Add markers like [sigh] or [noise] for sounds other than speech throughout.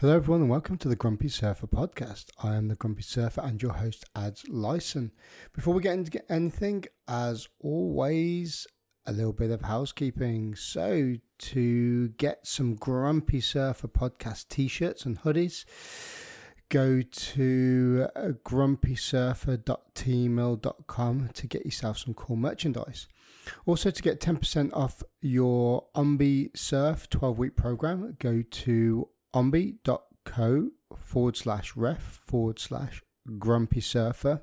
Hello, everyone, and welcome to the Grumpy Surfer podcast. I am the Grumpy Surfer and your host, Adz Lyson. Before we get into anything, as always, a little bit of housekeeping. So, to get some Grumpy Surfer podcast t shirts and hoodies, go to uh, grumpysurfer.teemill.com to get yourself some cool merchandise. Also, to get 10% off your OMBE Surf 12 week program, go to ombe.co forward slash ref forward slash grumpy surfer.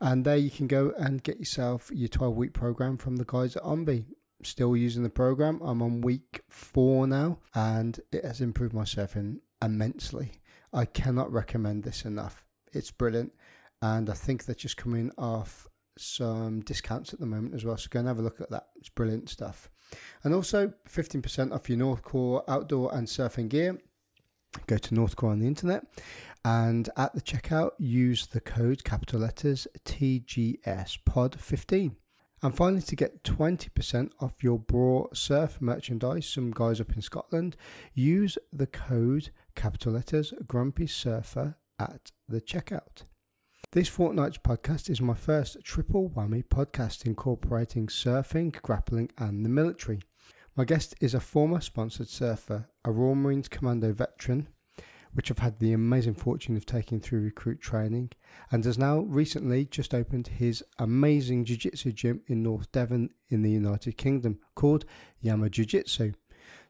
And there you can go and get yourself your 12 week program from the guys at OMBE. Still using the program. I'm on week four now and it has improved my surfing immensely. I cannot recommend this enough. It's brilliant. And I think they're just coming off some discounts at the moment as well. So go and have a look at that. It's brilliant stuff. And also 15% off your Northcore outdoor and surfing gear go to Northcore on the internet and at the checkout use the code capital letters TGS pod 15 and finally to get 20% off your Braw surf merchandise some guys up in Scotland use the code capital letters grumpy surfer at the checkout this fortnight's podcast is my first triple whammy podcast incorporating surfing, grappling, and the military. My guest is a former sponsored surfer, a Royal Marines Commando veteran, which I've had the amazing fortune of taking through recruit training, and has now recently just opened his amazing Jiu Jitsu gym in North Devon in the United Kingdom called Yama Jiu Jitsu.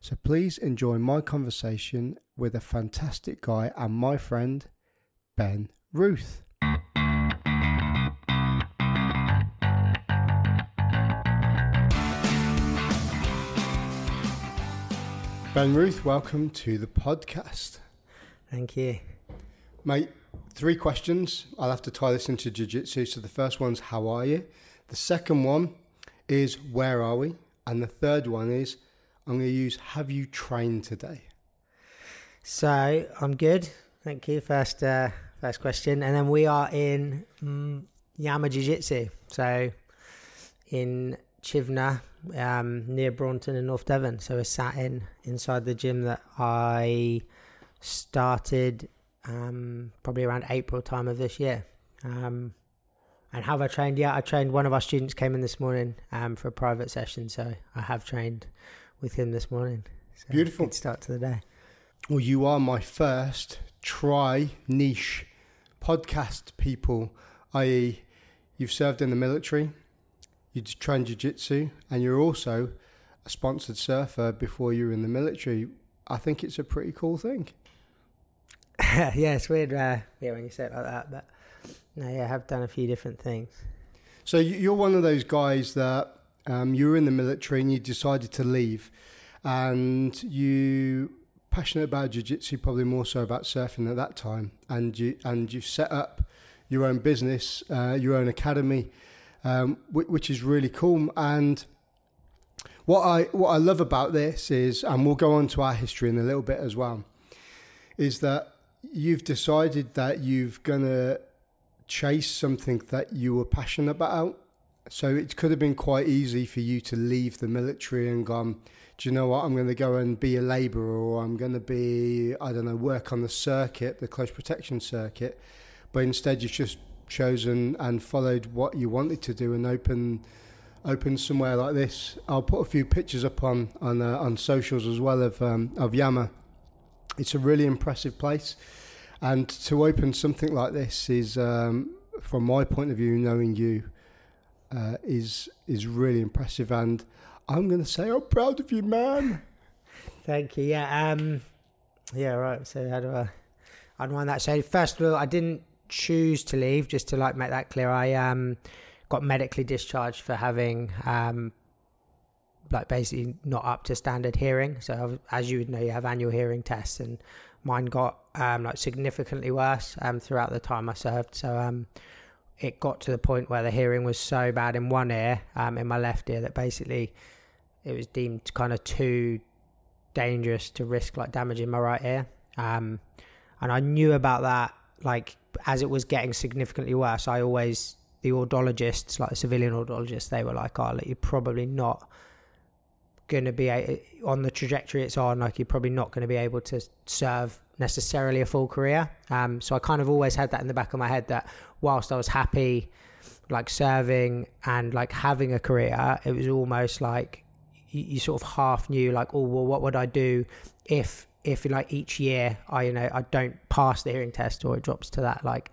So please enjoy my conversation with a fantastic guy and my friend, Ben Rueth. Ben Rueth, welcome to the podcast. Thank you. Mate, three questions. I'll have to tie this into jiu jitsu. So the first one's how are you? The second one is where are we? And the third one is I'm going to use have you trained today? So I'm good. Thank you. First, uh, first question, and then we are in um, Yama Jiu Jitsu. So in Chivenor, um, near Braunton in North Devon. So we're sat in inside the gym that I started um, probably around April time of this year. Um, and have I trained? Yeah, I trained. One of our students came in this morning um, for a private session, so I have trained with him this morning. So Beautiful start to the day. Well, you are my first try niche podcast people, i.e., you've served in the military, you trained jiu-jitsu and you're also a sponsored surfer before you were in the military. I think it's a pretty cool thing. [laughs] Yeah it's weird uh, yeah when you say it like that but no yeah i have done a few different things. So you're one of those guys that um, you were in the military and you decided to leave and you passionate about jiu-jitsu probably more so about surfing at that time and you and you've set up your own business uh, your own academy um, which is really cool. And what I what I love about this is, and we'll go on to our history in a little bit as well, is that you've decided that you've gonna chase something that you were passionate about. So it could have been quite easy for you to leave the military and gone, do you know what? I'm going to go and be a labourer, or I'm going to be, I don't know, work on the circuit, the close protection circuit. But instead, you've just chosen and followed what you wanted to do and open open somewhere like this. I'll put a few pictures up on on uh, on socials as well of um, of Yama. It's a really impressive place, and to open something like this is, um, from my point of view, knowing you, uh, is is really impressive. And I'm going to say I'm proud of you, man. [laughs] Thank you. Yeah. Um. Yeah. Right. So how do I unwind that? So first of all, I didn't choose to leave, just to like make that clear, I um, got medically discharged for having um, like basically not up to standard hearing. So as you would know, you have annual hearing tests, and mine got um, like significantly worse um, throughout the time I served. So um, it got to the point where the hearing was so bad in one ear, um, in my left ear, that basically it was deemed kind of too dangerous to risk like damaging my right ear. Um, and I knew about that like as it was getting significantly worse, I always the audiologists, like the civilian audiologists, they were like, "Oh, you're probably not going to be a, on the trajectory it's on. Like you're probably not going to be able to serve necessarily a full career. Um, so I kind of always had that in the back of my head that whilst I was happy, like serving and like having a career, it was almost like you, you sort of half knew like, oh well, what would I do if if like each year I you know I don't pass the hearing test or it drops to that like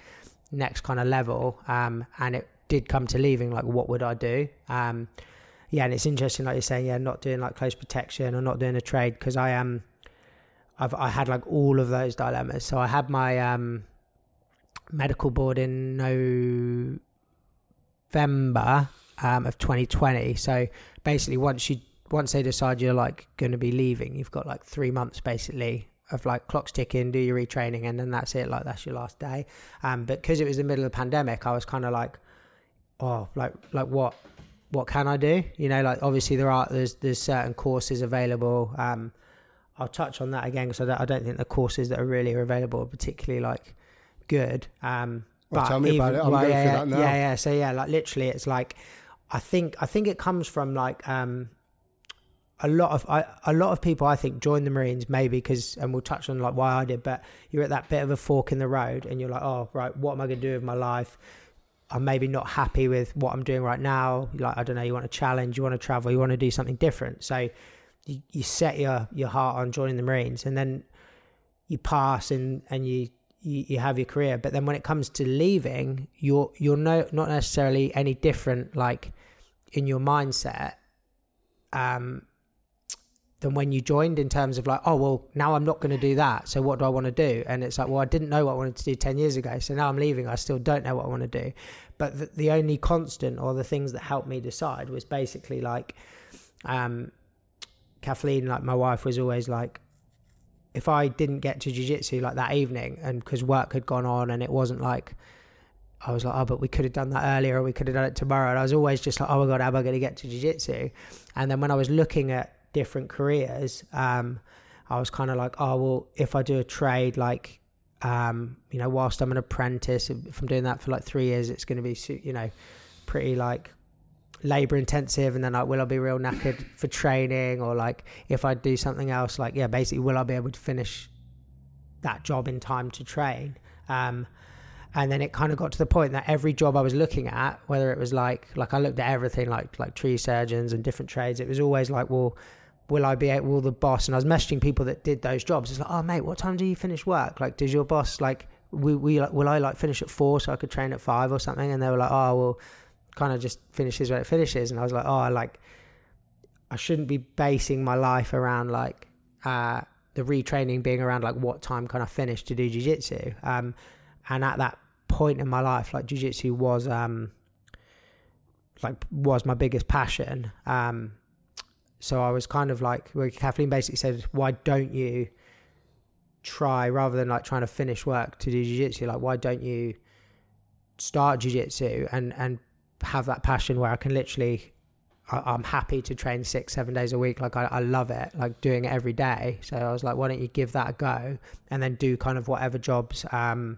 next kind of level, um, and it did come to leaving, like what would I do? Um, yeah, and it's interesting, like you're saying, yeah, not doing like close protection or not doing a trade because I am. Um, I've I had like all of those dilemmas. So I had my um, medical board in November um, of 2020. So basically, once you once they decide you're like going to be leaving, you've got like three months basically of like clocks ticking, do your retraining, and then that's it. Like that's your last day. Um, but because it was the middle of the pandemic, I was kind of like, oh, like like what what can I do? You know, like obviously there are there's there's certain courses available. Um, I'll touch on that again because I don't, I don't think the courses that are really available are particularly like good. Um, well, tell me even, about it. I'm well, going yeah, through that now. Yeah, yeah. So yeah, like literally, it's like I think I think it comes from like um, a lot of I, a lot of people I think join the Marines maybe because and we'll touch on like why I did, but you're at that bit of a fork in the road and you're like, oh right, what am I going to do with my life? I'm maybe not happy with what I'm doing right now. Like I don't know, you want to challenge, you want to travel, you want to do something different. So you, you set your your heart on joining the Marines, and then you pass and and you, you you have your career. But then when it comes to leaving, you're you're no not necessarily any different like in your mindset. Um, than when you joined in terms of like, oh, well, now I'm not going to do that. So what do I want to do? And it's like, well, I didn't know what I wanted to do 10 years ago. So now I'm leaving. I still don't know what I want to do. But the, the only constant or the things that helped me decide was basically like, um, Kathleen, like my wife, was always like, if I didn't get to jiu-jitsu like that evening and because work had gone on and it wasn't like, I was like, oh, but we could have done that earlier or we could have done it tomorrow. And I was always just like, oh my God, am I going to get to jiu-jitsu? And then when I was looking at different careers, um, I was kind of like, oh well, if I do a trade, like, um, you know, whilst I'm an apprentice, if I'm doing that for like three years, it's going to be, you know, pretty like labor intensive and then like will i be real knackered for training? Or like if i do something else like yeah basically will i be able to finish that job in time to train? Um, and then it kind of got to the point that every job I was looking at, whether it was like like I looked at everything like like tree surgeons and different trades, it was always like, well, will I be able, will the boss, and I was messaging people that did those jobs. It's like, oh, mate, what time do you finish work? Like, does your boss, like, we, we, will I like finish at four so I could train at five or something? And they were like, oh, well, kind of just finishes when it finishes. And I was like, oh, like, I shouldn't be basing my life around like, uh, the retraining being around like what time can I finish to do jiu-jitsu. Um, and at that point in my life, like jiu-jitsu was, um, like was my biggest passion. Um, so I was kind of like, Kathleen basically said, why don't you try, rather than like trying to finish work to do jiu-jitsu, like why don't you start jiu-jitsu and, and have that passion where I can literally, I, am happy to train six, seven days a week. Like I, I love it, like doing it every day. So I was like, why don't you give that a go and then do kind of whatever jobs, um,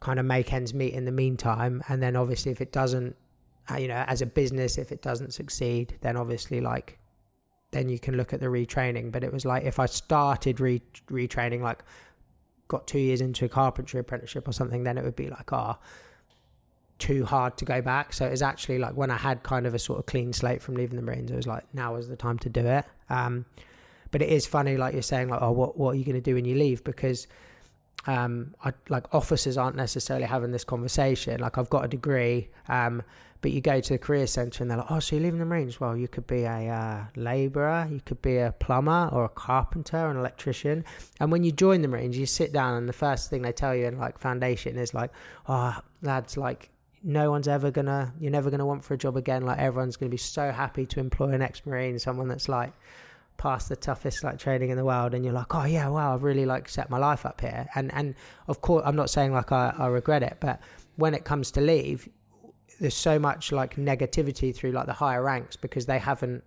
kind of make ends meet in the meantime. And then obviously if it doesn't you know, as a business, if it doesn't succeed, then obviously like, then you can look at the retraining. But it was like if I started re retraining, like got two years into a carpentry apprenticeship or something, then it would be like, ah, oh, too hard to go back. So it was actually like when I had kind of a sort of clean slate from leaving the Marines, it was like now is the time to do it. Um, but it is funny, like you're saying, like, oh, what what are you going to do when you leave? Because um, I, like officers aren't necessarily having this conversation. Like I've got a degree, um, but you go to the career centre and they're like, oh, so you're leaving the Marines? Well, you could be a uh, labourer, you could be a plumber or a carpenter, or an electrician. And when you join the Marines, you sit down and the first thing they tell you in like foundation is like, oh, lads, like no one's ever gonna, you're never gonna want for a job again. Like everyone's gonna be so happy to employ an ex-Marine, someone that's like past the toughest like training in the world and you're like oh yeah wow i've really like set my life up here and and of course i'm not saying like i, I regret it but when it comes to leave there's so much like negativity through like the higher ranks because they haven't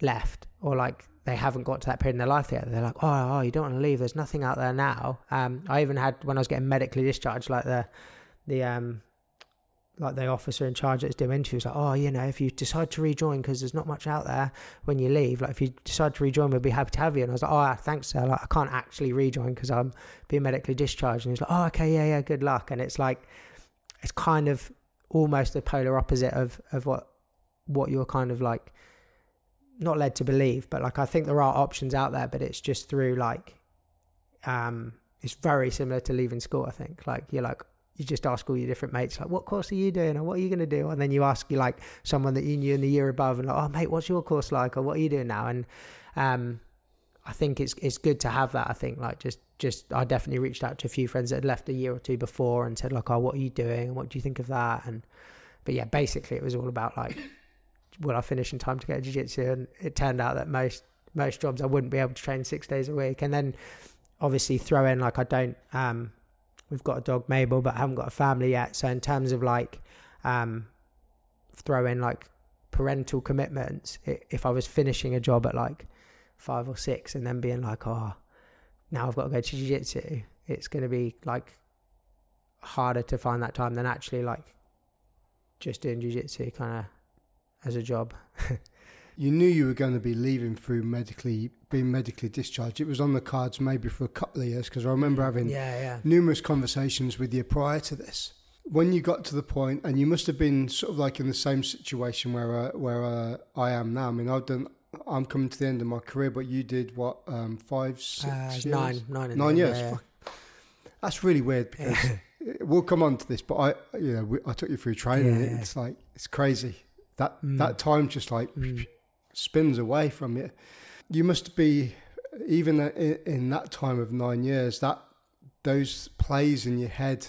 left or like they haven't got to that period in their life yet. They're like, oh, oh, you don't want to leave. There's nothing out there now. Um, I even had when I was getting medically discharged, like the the um like the officer in charge that's doing interviews, like, oh, you know, if you decide to rejoin because there's not much out there when you leave, like if you decide to rejoin, we'll be happy to have you. And I was like, oh, thanks, sir. Like I can't actually rejoin because I'm being medically discharged. And he's like, oh, okay, yeah, yeah, good luck. And it's like, it's kind of almost the polar opposite of of what what you're kind of like not led to believe, but like I think there are options out there, but it's just through like um it's very similar to leaving school, I think. Like you're like you just ask all your different mates like what course are you doing? Or what are you going to do? And then you ask you like someone that you knew in the year above and like oh mate what's your course like? Or what are you doing now? And um I think it's it's good to have that I think like just just I definitely reached out to a few friends that had left a year or two before and said like oh what are you doing? And what do you think of that? And but yeah basically it was all about like will I finish in time to get jiu-jitsu? And it turned out that most most jobs I wouldn't be able to train six days a week. And then obviously throw in like I don't um we've got a dog Mabel, but I haven't got a family yet. So in terms of like um, throw in like parental commitments, if I was finishing a job at like five or six and then being like, oh, now I've got to go to jiu-jitsu, it's going to be like harder to find that time than actually like just doing jiu-jitsu kind of as a job. [laughs] you knew you were going to be leaving through medically being medically discharged. It was on the cards maybe for a couple of years because I remember having yeah, yeah. numerous conversations with you prior to this. When you got to the point, and you must have been sort of like in the same situation where uh, where uh, I am now. I mean, I've done. I'm coming to the end of my career, but you did what? Um, five, six, uh, years? nine, nine, nine years. Yeah, That's really weird because [laughs] we'll come on to this, but I, you know, we, I took you through training. It's like it's crazy that Mm. that time just like Mm. Spins away from you. You must be even in, that time of nine years that those plays in your head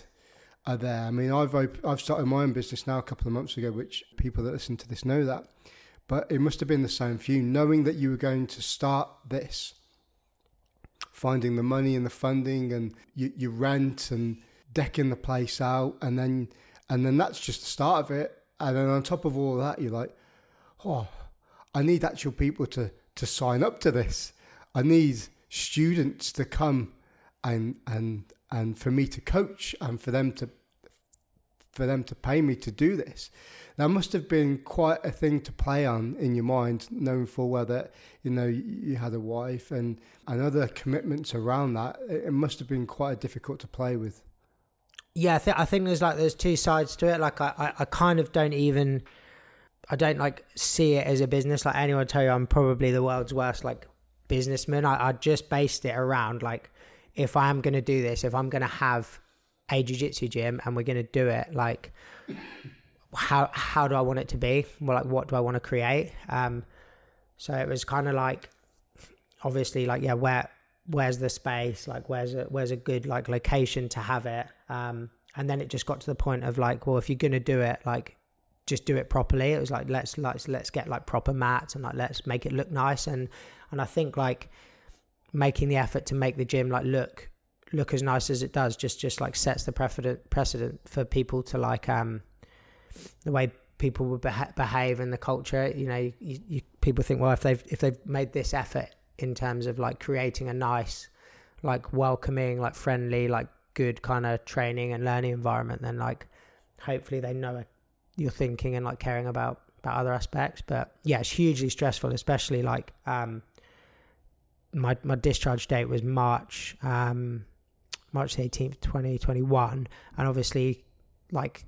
are there. I mean, I've op- I've started my own business now a couple of months ago, which people that listen to this know that. But it must have been the same for you, knowing that you were going to start this, finding the money and the funding and your, your rent and decking the place out, and then and then that's just the start of it. And then on top of all that, you're like, oh, I need actual people to to sign up to this. I need students to come and and and for me to coach and for them to for them to pay me to do this. That must have been quite a thing to play on in your mind, knowing full well that you know you had a wife and and other commitments around that. It must have been quite difficult to play with. Yeah, I think I think there's like there's two sides to it. Like I, I, I kind of don't even I don't like see it as a business. Like anyone tell you I'm probably the world's worst like businessman. I, I just based it around like if I am gonna do this, if I'm gonna have a jiu-jitsu gym and we're gonna do it, like how how do I want it to be? Well, like what do I want to create? Um, so it was kind of like obviously like yeah, where where's the space? Like where's a where's a good like location to have it? Um, and then it just got to the point of like, well, if you're gonna do it, like just do it properly. It was like let's let's let's get like proper mats and like let's make it look nice and and I think like making the effort to make the gym like look look as nice as it does just just like sets the precedent precedent for people to like um the way people would beha- behave in the culture you know you, you, people think well if they've if they've made this effort in terms of like creating a nice like welcoming like friendly like good kind of training and learning environment then like hopefully they know you're thinking and like caring about about other aspects. But yeah it's hugely stressful especially like um my my discharge date was march um march 18th 2021 and obviously like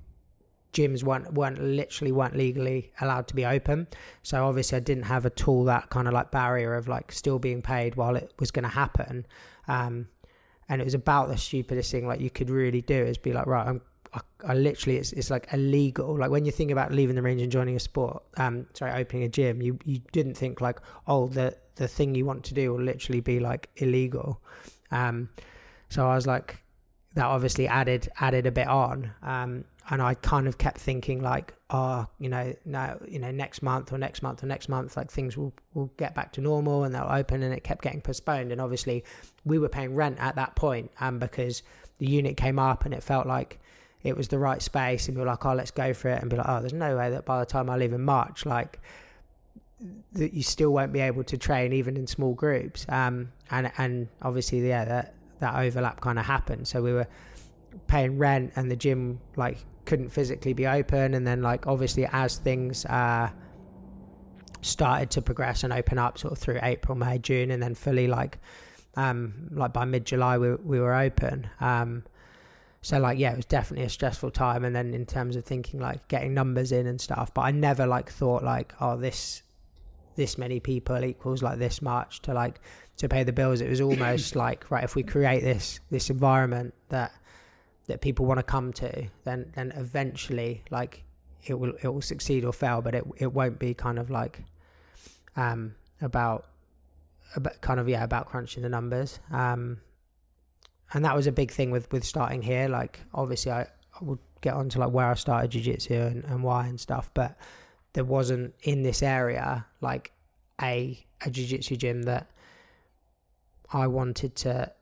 gyms weren't weren't literally weren't legally allowed to be open. So obviously i didn't have a tool that kind of like barrier of like still being paid while it was going to happen. Um and it was about the stupidest thing like you could really do is be like right i'm I, I, literally it's, it's like illegal. Like when you think about leaving the range and joining a sport um sorry opening a gym you you didn't think like oh the the thing you want to do will literally be like illegal. Um so i was like that obviously added added a bit on. Um and i kind of kept thinking like oh you know no you know next month or next month or next month like things will will get back to normal and they'll open and it kept getting postponed. And obviously we were paying rent at that and um because the unit came up and it felt like it was the right space and we were like, oh, let's go for it. And be like, oh, there's no way that by the time I leave in March, like, that you still won't be able to train even in small groups. Um, and and obviously, yeah, that that overlap kind of happened. So we were paying rent, and the gym like couldn't physically be open, and then like obviously as things uh, started to progress and open up, sort of through April, May, June, and then fully like um, like by mid July we we were open. Um, so like yeah, it was definitely a stressful time. And then in terms of thinking like getting numbers in and stuff, but I never like thought like oh this this many people equals like this much to like to pay the bills. It was almost [coughs] like right if we create this this environment that that people want to come to, then then eventually like it will it will succeed or fail, but it it won't be kind of like um about about kind of yeah about crunching the numbers. Um and that was a big thing with with starting here. Like obviously I, I would get onto like where I started jiu-jitsu and, and why and stuff, but there wasn't in this area like a a jiu-jitsu gym that I wanted to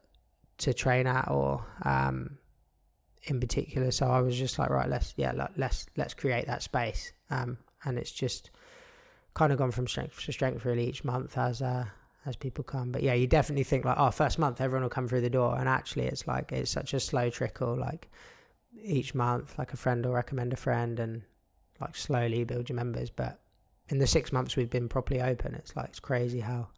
to train at or um in particular. So I was just like, right, let's yeah, let, let's let's create that space. Um, and it's just kind of gone from strength to strength really each month as uh as people come. But yeah, you definitely think like, oh, first month everyone will come through the door, and actually it's like it's such a slow trickle. Like each month, like a friend will recommend a friend, and like slowly build your members. But in the six months we've been properly open, it's like it's crazy how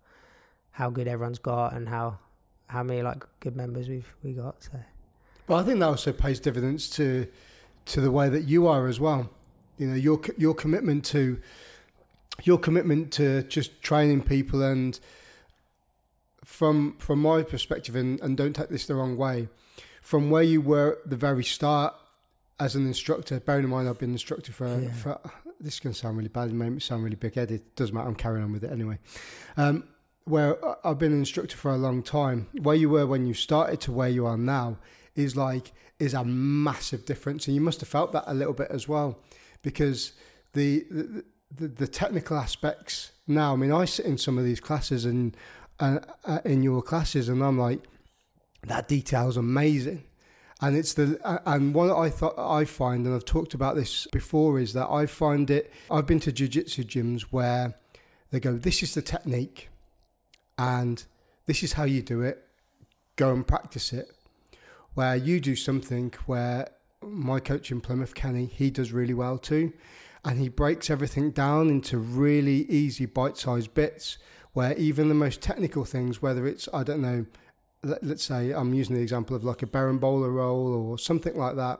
how good everyone's got and how how many like good members we've we got. So. But I think that also pays dividends to to the way that you are as well. You know, your your commitment to your commitment to just training people and from from my perspective and, and don't take this the wrong way, from where you were at the very start as an instructor, bearing in mind I've been an instructor for, yeah. for this is going to sound really bad, it me sound really big headed. Doesn't matter, I'm carrying on with it anyway. Um, where I've been an instructor for a long time, where you were when you started to where you are now is like is a massive difference, and you must have felt that a little bit as well, because the the, the, the technical aspects now. I mean, I sit in some of these classes and uh, in your classes, and I'm like, that detail is amazing. And it's the and what I thought I find, and I've talked about this before, is that I find it. I've been to jiu-jitsu gyms where they go, "This is the technique, and this is how you do it. Go and practice it." where you do something where my coach in Plymouth, Kenny, he does really well too. And he breaks everything down into really easy bite sized bits where even the most technical things, whether it's, I don't know, let, us say I'm using the example of like a berimbolo roll or something like that,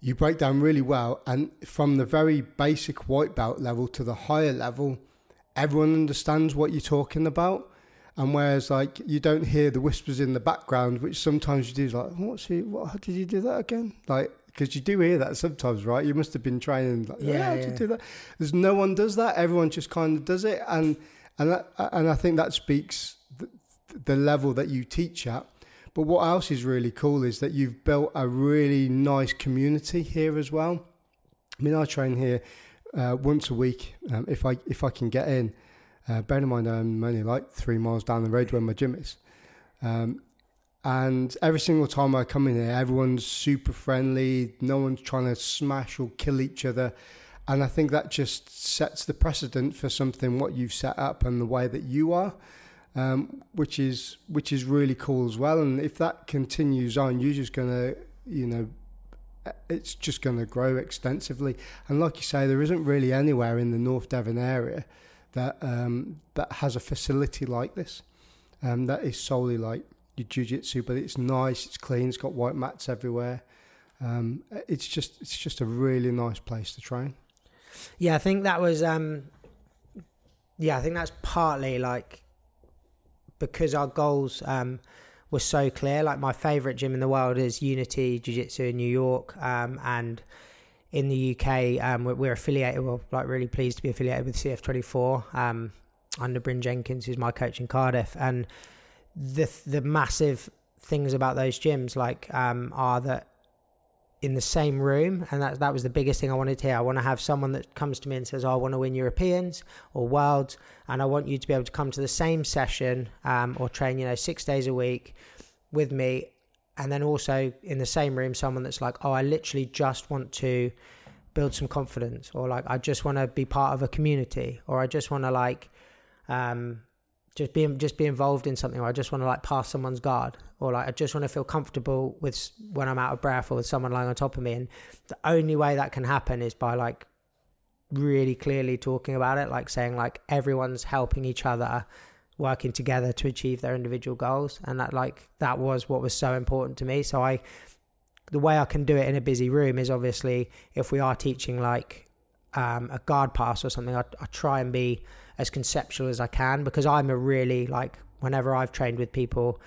you break down really well. And from the very basic white belt level to the higher level, everyone understands what you're talking about and whereas like you don't hear the whispers in the background, which sometimes you do, like what's he? What? How did you do that again? Like because you do hear that sometimes, right? You must have been training. Like, yeah, how did yeah. you do that? There's no one does that. Everyone just kind of does it, and and that, and I think that speaks the, the level that you teach at. But what else is really cool is that you've built a really nice community here as well. I mean, I train here uh, once a week um, if I if I can get in. Uh, bear in mind, I'm only like three miles down the road where my gym is. Um, and every single time I come in here, everyone's super friendly. No one's trying to smash or kill each other. And I think that just sets the precedent for something what you've set up and the way that you are, um, which is which is really cool as well. And if that continues on, you're just gonna, you know, it's just gonna grow extensively. And like you say, there isn't really anywhere in the North Devon area that um, that has a facility like this, um, that is solely like your jiu-jitsu, but it's nice, it's clean, it's got white mats everywhere. Um, it's just it's just a really nice place to train. Yeah, I think that was um, yeah, I think that's partly like because our goals um, were so clear. Like my favorite gym in the world is Unity Jiu Jitsu in New York, um, and in the UK, um, we're, we're, affiliated. We're like really pleased to be affiliated with CF24 um, under Bryn Jenkins, who's my coach in Cardiff. And the the massive things about those gyms, like, um, are that in the same room, and that that was the biggest thing I wanted to hear. I want to have someone that comes to me and says, oh, "I want to win Europeans or Worlds," and I want you to be able to come to the same session um, or train, you know, six days a week with me and then also in the same room someone that's like oh i literally just want to build some confidence or like i just want to be part of a community or i just want to like um just being just be involved in something, or I just want to like pass someone's guard, or like I just want to feel comfortable with when I'm out of breath or with someone lying on top of me. And the only way that can happen is by like really clearly talking about it, like saying like everyone's helping each other, working together to achieve their individual goals, and that like that was what was so important to me. So I, the way I can do it in a busy room is obviously if we are teaching like um, a guard pass or something, I, I try and be as conceptual as I can because I'm a really like whenever I've trained with people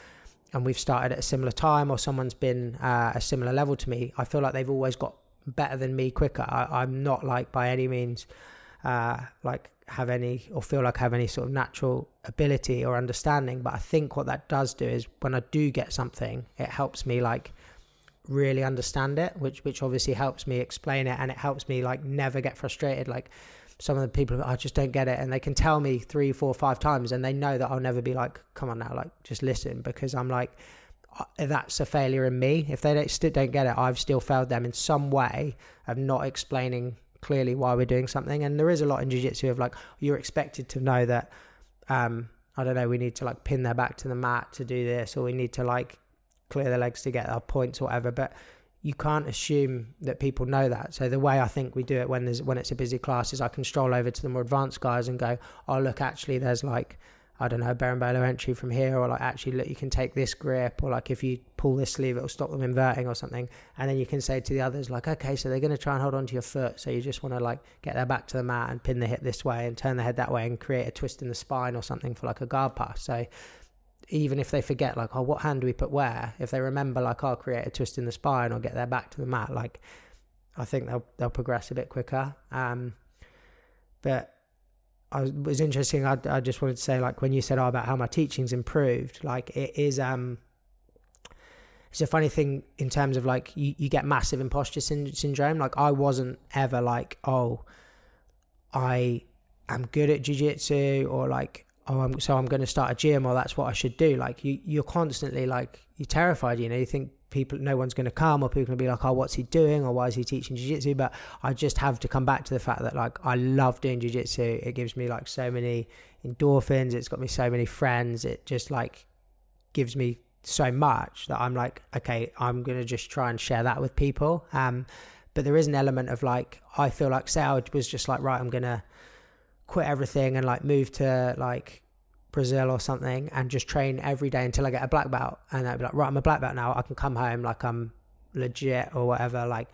and we've started at a similar time or someone's been uh, a similar level to me, I feel like they've always got better than me quicker. I, am not like by any means uh, like have any or feel like I have any sort of natural ability or understanding. But I think what that does do is when I do get something, it helps me like really understand it, which which obviously helps me explain it and it helps me like never get frustrated. Like some of the people I just don't get it and they can tell me three, four, five times and they know that I'll never be like, come on now, like just listen because I'm like that's a failure in me. If they don't, still don't get it, I've still failed them in some way of not explaining clearly why we're doing something. And there is a lot in jiu-jitsu of like you're expected to know that. Um, I don't know. We need to like pin their back to the mat to do this, or we need to like clear their legs to get our points or whatever. But you can't assume that people know that. So the way I think we do it when there's when it's a busy class is I can stroll over to the more advanced guys and go, oh look, actually there's like I don't know, berimbolo entry from here, or like actually look, you can take this grip, or like if you pull this sleeve, it'll stop them inverting or something. And then you can say to the others, like, okay, so they're going to try and hold on to your foot. So you just want to like get their back to the mat and pin the hip this way and turn the head that way and create a twist in the spine or something for like a guard pass. So even if they forget, like, oh, what hand do we put where? If they remember, like, I'll oh, create a twist in the spine or get their back to the mat, like, I think they'll they'll progress a bit quicker. Um, but I was, interesting. I, I just wanted to say, like, when you said oh, about how my teaching's improved, like, it is. Um, it's a funny thing in terms of like you, you get massive imposter syndrome. Like, I wasn't ever like, oh, I am good at jiu-jitsu or like oh I'm, so i'm going to start a gym or that's what i should do. Like you you're constantly like you're terrified you know you think people no one's going to come or people going to be like oh what's he doing or why is he teaching jiu-jitsu? But i just have to come back to the fact that like i love doing jiu-jitsu. It gives me like so many endorphins. It's got me so many friends. It just like gives me so much that i'm like okay i'm going to just try and share that with people. Um but there is an element of like i feel like sal was just like right i'm going to quit everything and like move to like Brazil or something and just train every day until I get a black belt. And I'd be like, right, I'm a black belt now. I can come home like I'm legit or whatever. Like,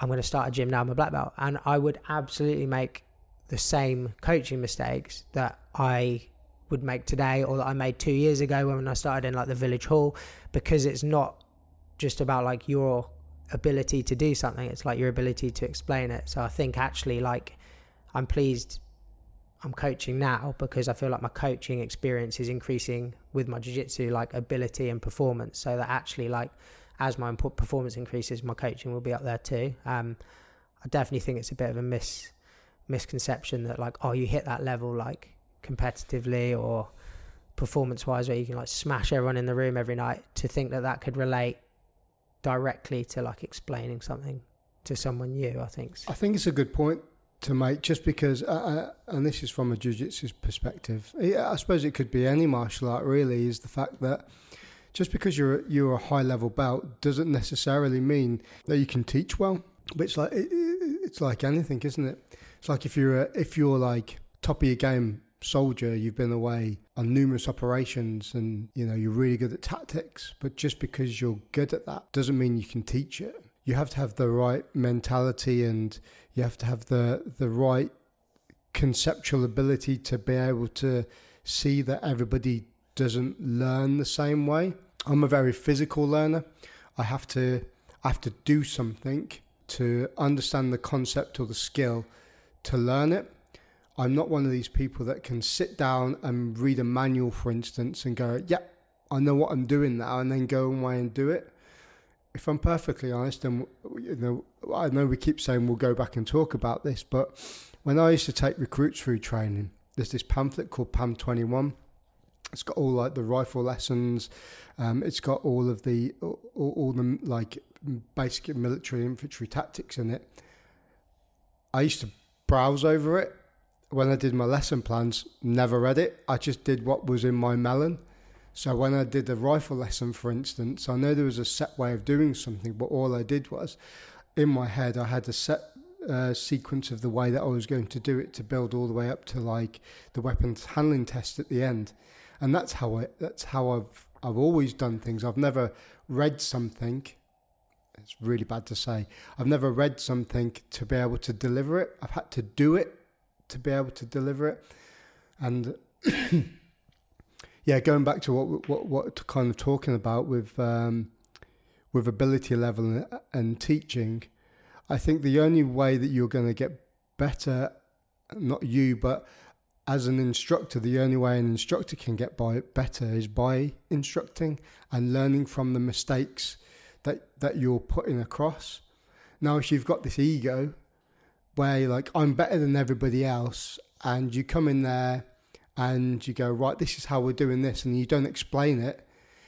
I'm going to start a gym now. I'm a black belt. And I would absolutely make the same coaching mistakes that I would make today or that I made two years ago when I started in like the village hall because it's not just about like your ability to do something, it's like your ability to explain it. So I think actually, like, I'm pleased I'm coaching now because I feel like my coaching experience is increasing with my jiu-jitsu like ability and performance. So that actually like as my performance increases my coaching will be up there too. Um, I definitely think it's a bit of a mis misconception that like oh you hit that level like competitively or performance wise where you can like smash everyone in the room every night to think that that could relate directly to like explaining something to someone new I think I think it's a good point to make just because, uh, uh, and this is from a jiu-jitsu perspective. I suppose it could be any martial art. Really, is the fact that just because you're you're a high level belt doesn't necessarily mean that you can teach well. But it's like it, it's like anything, isn't it? It's like if you're a, if you're like top of your game soldier, you've been away on numerous operations and you know you're really good at tactics. But just because you're good at that doesn't mean you can teach it. You have to have the right mentality and you have to have the the right conceptual ability to be able to see that everybody doesn't learn the same way. I'm a very physical learner. I have to I have to do something to understand the concept or the skill to learn it. I'm not one of these people that can sit down and read a manual, for instance, and go, "Yep, yeah, I know what I'm doing now," and then go away and do it if I'm perfectly honest, and you know, I know we keep saying we'll go back and talk about this, but when I used to take recruits through training, there's this pamphlet called PAM 21. It's got all like the rifle lessons. Um, it's got all of the all, all the like basic military infantry tactics in it. I used to browse over it, when I did my lesson plans, never read it. I just did what was in my melon. So when I did the rifle lesson, for instance, I know there was a set way of doing something, but all I did was, in my head, I had a set uh, sequence of the way that I was going to do it to build all the way up to like the weapons handling test at the end, and that's how I that's how I've I've always done things. I've never read something. It's really bad to say. I've never read something to be able to deliver it. I've had to do it to be able to deliver it, and [clears throat] yeah, going back to what what what kind of talking about with um, with ability level and, and teaching I think the only way that you're going to get better, not you, but as an instructor, the only way an instructor can get by better is by instructing and learning from the mistakes that that you're putting across. Now, if you've got this ego where you're like, I'm better than everybody else, and you come in there and you go, right, this is how we're doing this, and you don't explain it,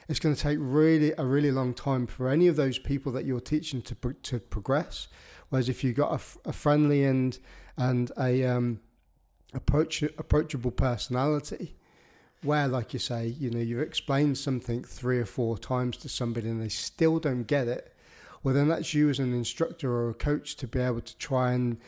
it's going to take really a really long time for any of those people that you're teaching to to progress. Whereas if you've got a, friendly and and a um, approach approachable personality, where like you say, you know, you've explained something three or four times to somebody and they still don't get it, well then that's you as an instructor or a coach to be able to try and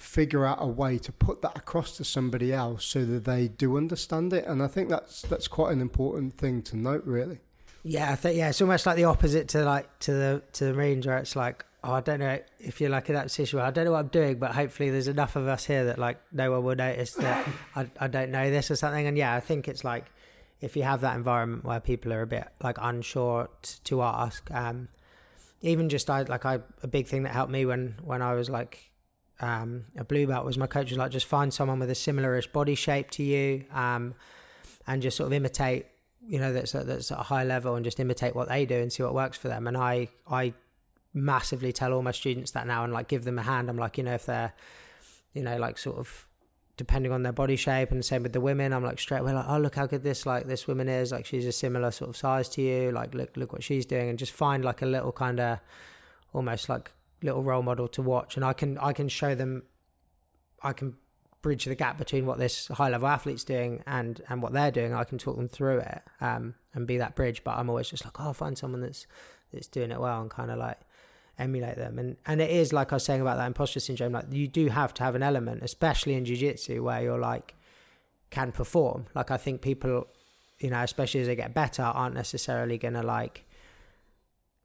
figure out a way to put that across to somebody else so that they do understand it and i think that's that's quite an important thing to note really yeah, I think yeah, it's almost like the opposite to like to the to the Marines, where it's like, oh, I don't know if you're like in that situation. I don't know what I'm doing, but hopefully there's enough of us here that like no one will notice that [laughs] I I don't know this or something. And yeah, I think it's like if you have that environment where people are a bit like unsure t- to ask, um, even just I like I a big thing that helped me when when I was like um, a blue belt was my coach was like just find someone with a similarish body shape to you, um, and just sort of imitate you know that's at, that's at a high level and just imitate what they do and see what works for them. And i i massively tell all my students that now and like give them a hand. I'm like you know if they're you know like sort of depending on their body shape and same with the women i'm like straight away like oh look how good this like this woman is. Like she's a similar sort of size to you. Like look look what she's doing. And just find like a little kind of almost like little role model to watch and i can i can show them i can bridge the gap between what this high level athlete's doing and and what they're doing. I can talk them through it um, and be that bridge. But I'm always just like, oh, I'll find someone that's that's doing it well and kind of like emulate them. And and it is like I was saying about that imposter syndrome. Like you do have to have an element, especially in jiu-jitsu, where you're like can perform. Like I think people, you know, especially as they get better, aren't necessarily gonna like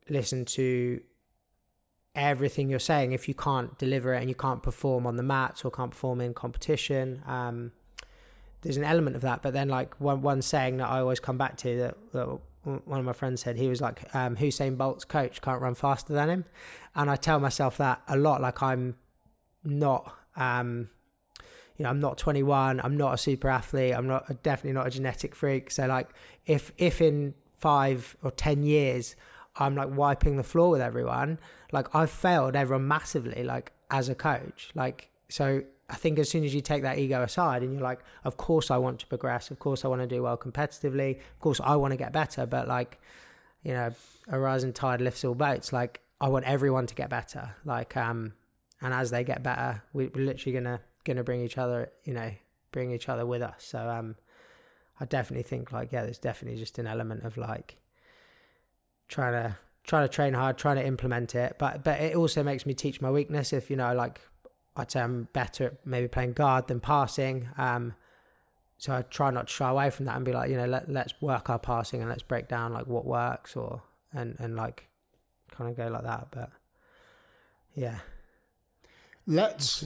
listen to everything you're saying if you can't deliver it and you can't perform on the mats or can't perform in competition. Um, there's an element of that, but then like one one saying that I always come back to that, that one of my friends said he was like um, Usain Bolt's coach can't run faster than him, and I tell myself that a lot. Like I'm not, um, you know, I'm not 21. I'm not a super athlete. I'm not definitely not a genetic freak. So like if if in five or ten years I'm like wiping the floor with everyone. Like I've failed everyone massively, like as a coach. Like so I think as soon as you take that ego aside and you're like, of course I want to progress, of course I want to do well competitively, of course I want to get better, but like, you know, a rising tide lifts all boats. Like I want everyone to get better. Like um and as they get better, we, we're literally gonna gonna bring each other, you know, bring each other with us. So um I definitely think like yeah, there's definitely just an element of like trying to trying to train hard, trying to implement it. But but it also makes me teach my weakness. If you know, like I'd say I'm better at maybe playing guard than passing. Um, so I try not to shy away from that and be like, you know, let let's work our passing and let's break down like what works or and and like kind of go like that. But yeah, let's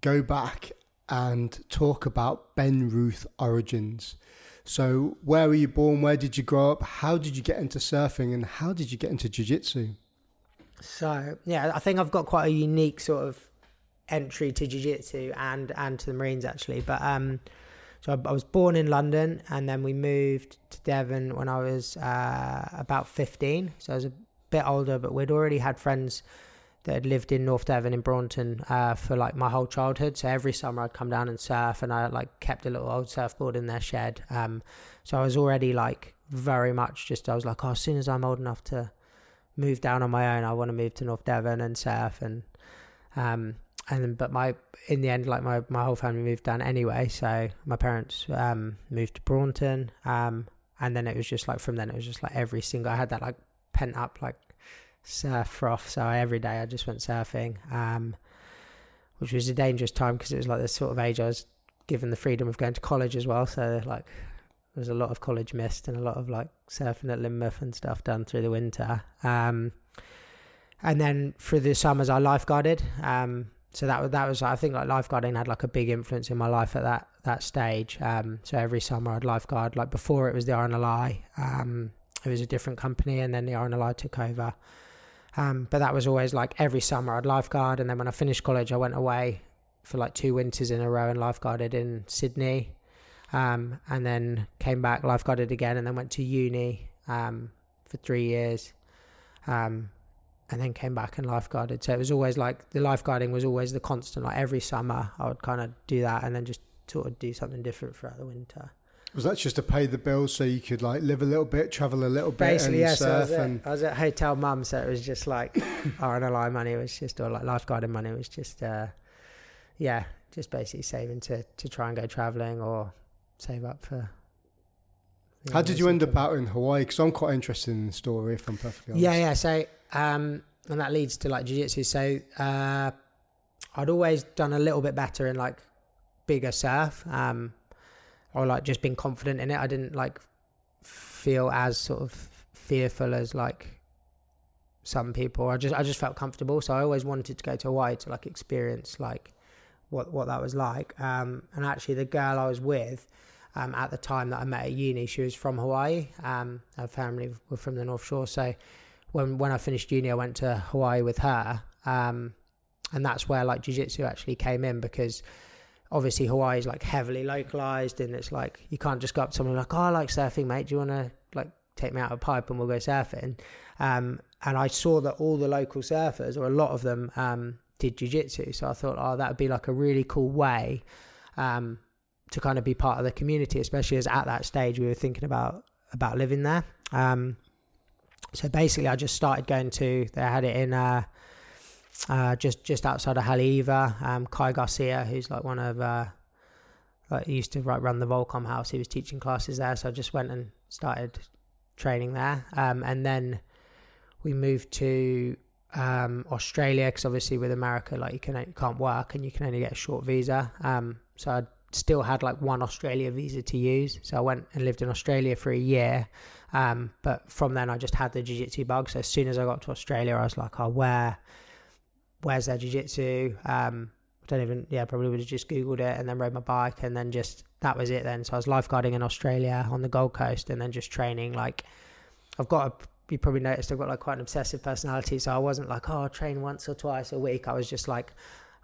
go back and talk about Ben Rueth origins. So, where were you born? Where did you grow up? How did you get into surfing? And how did you get into jiu jitsu? So, yeah, I think I've got quite a unique sort of entry to jiu jitsu and, and to the Marines actually. But, um, so I, I, was born in London and then we moved to Devon when I was uh, about 15. So I was a bit older, but we'd already had friends that had lived in North Devon in Braunton uh, for like my whole childhood. So every summer I'd come down and surf, and I like kept a little old surfboard in their shed. Um, so I was already like very much just I was like, oh, as soon as I'm old enough to move down on my own, I want to move to North Devon and surf. And um, and then, but my in the end, like my my whole family moved down anyway. So my parents um, moved to Braunton, um, and then it was just like from then it was just like every single. I had that like pent up like surf froth. So every day I just went surfing, um, which was a dangerous time because it was like the sort of age I was given the freedom of going to college as well. So like there was a lot of college missed and a lot of like surfing at Lynmouth and stuff done through the winter. Um, and then through the summers I lifeguarded. Um, so that was that was I think like lifeguarding had like a big influence in my life at that that stage. Um, so every summer I'd lifeguard. Like before it was the RNLI. Um, it was a different company, and then the RNLI took over. Um, but that was always like every summer I'd lifeguard, and then when I finished college, I went away for like two winters in a row and lifeguarded in Sydney, um, and then came back lifeguarded again, and then went to uni um, for three years, um, and then came back and lifeguarded. So it was always like the lifeguarding was always the constant. Like every summer, I would kind of do that, and then just sort of do something different throughout the winter. Was that just to pay the bills so you could like live a little bit, travel a little bit, Basically, and yes. I, was surf? at, and I was at Hotel Mum, so it was just like [coughs] RNLI money it was just, or like lifeguarding money it was just, uh, yeah, just basically saving to to try and go traveling or save up for. how did you end up out in Hawaii? Because I'm quite interested in the story. If I'm perfectly honest. Yeah, yeah. So, um, and that leads to like jiu-jitsu. So, uh, I'd always done a little bit better in like bigger surf, um, or like just being confident in it. I didn't like feel as sort of fearful as like some people. I just I just felt comfortable. So I always wanted to go to Hawaii to like experience like what what that was like. Um, and actually, the girl I was with. Um, at the time that I met at uni, she was from Hawaii. Um, her family were from the North Shore, so when when I finished uni, I went to Hawaii with her, um, and that's where like jiu-jitsu actually came in because obviously Hawaii is like heavily localized, and it's like you can't just go up to someone like, "Oh, I like surfing, mate. Do you want to like take me out of a pipe and we'll go surfing?" Um, and I saw that all the local surfers, or a lot of them, um, did jiu-jitsu. So I thought, oh, that would be like a really cool way um, to kind of be part of the community, especially as at that stage we were thinking about about living there. Um, so basically, I just started going to. They had it in uh, uh, just just outside of Haleiwa. Um, Kai Garcia, who's like one of uh, like used to run the Volcom house. He was teaching classes there, so I just went and started training there. Um, and then we moved to um, Australia because obviously with America, like you can you can't work and you can only get a short visa. Um, so I still had like one Australia visa to use. So I went and lived in Australia for a year. Um, but from then I just had the jiu-jitsu bug. So as soon as I got to Australia, I was like, oh, where, where's their jiu-jitsu? Um, I don't even, yeah, probably would have just Googled it and then rode my bike and then just, that was it then. So I was lifeguarding in Australia on the Gold Coast and then just training. Like I've got a, you probably noticed I've got like quite an obsessive personality. So I wasn't like, oh, I'll train once or twice a week. I was just like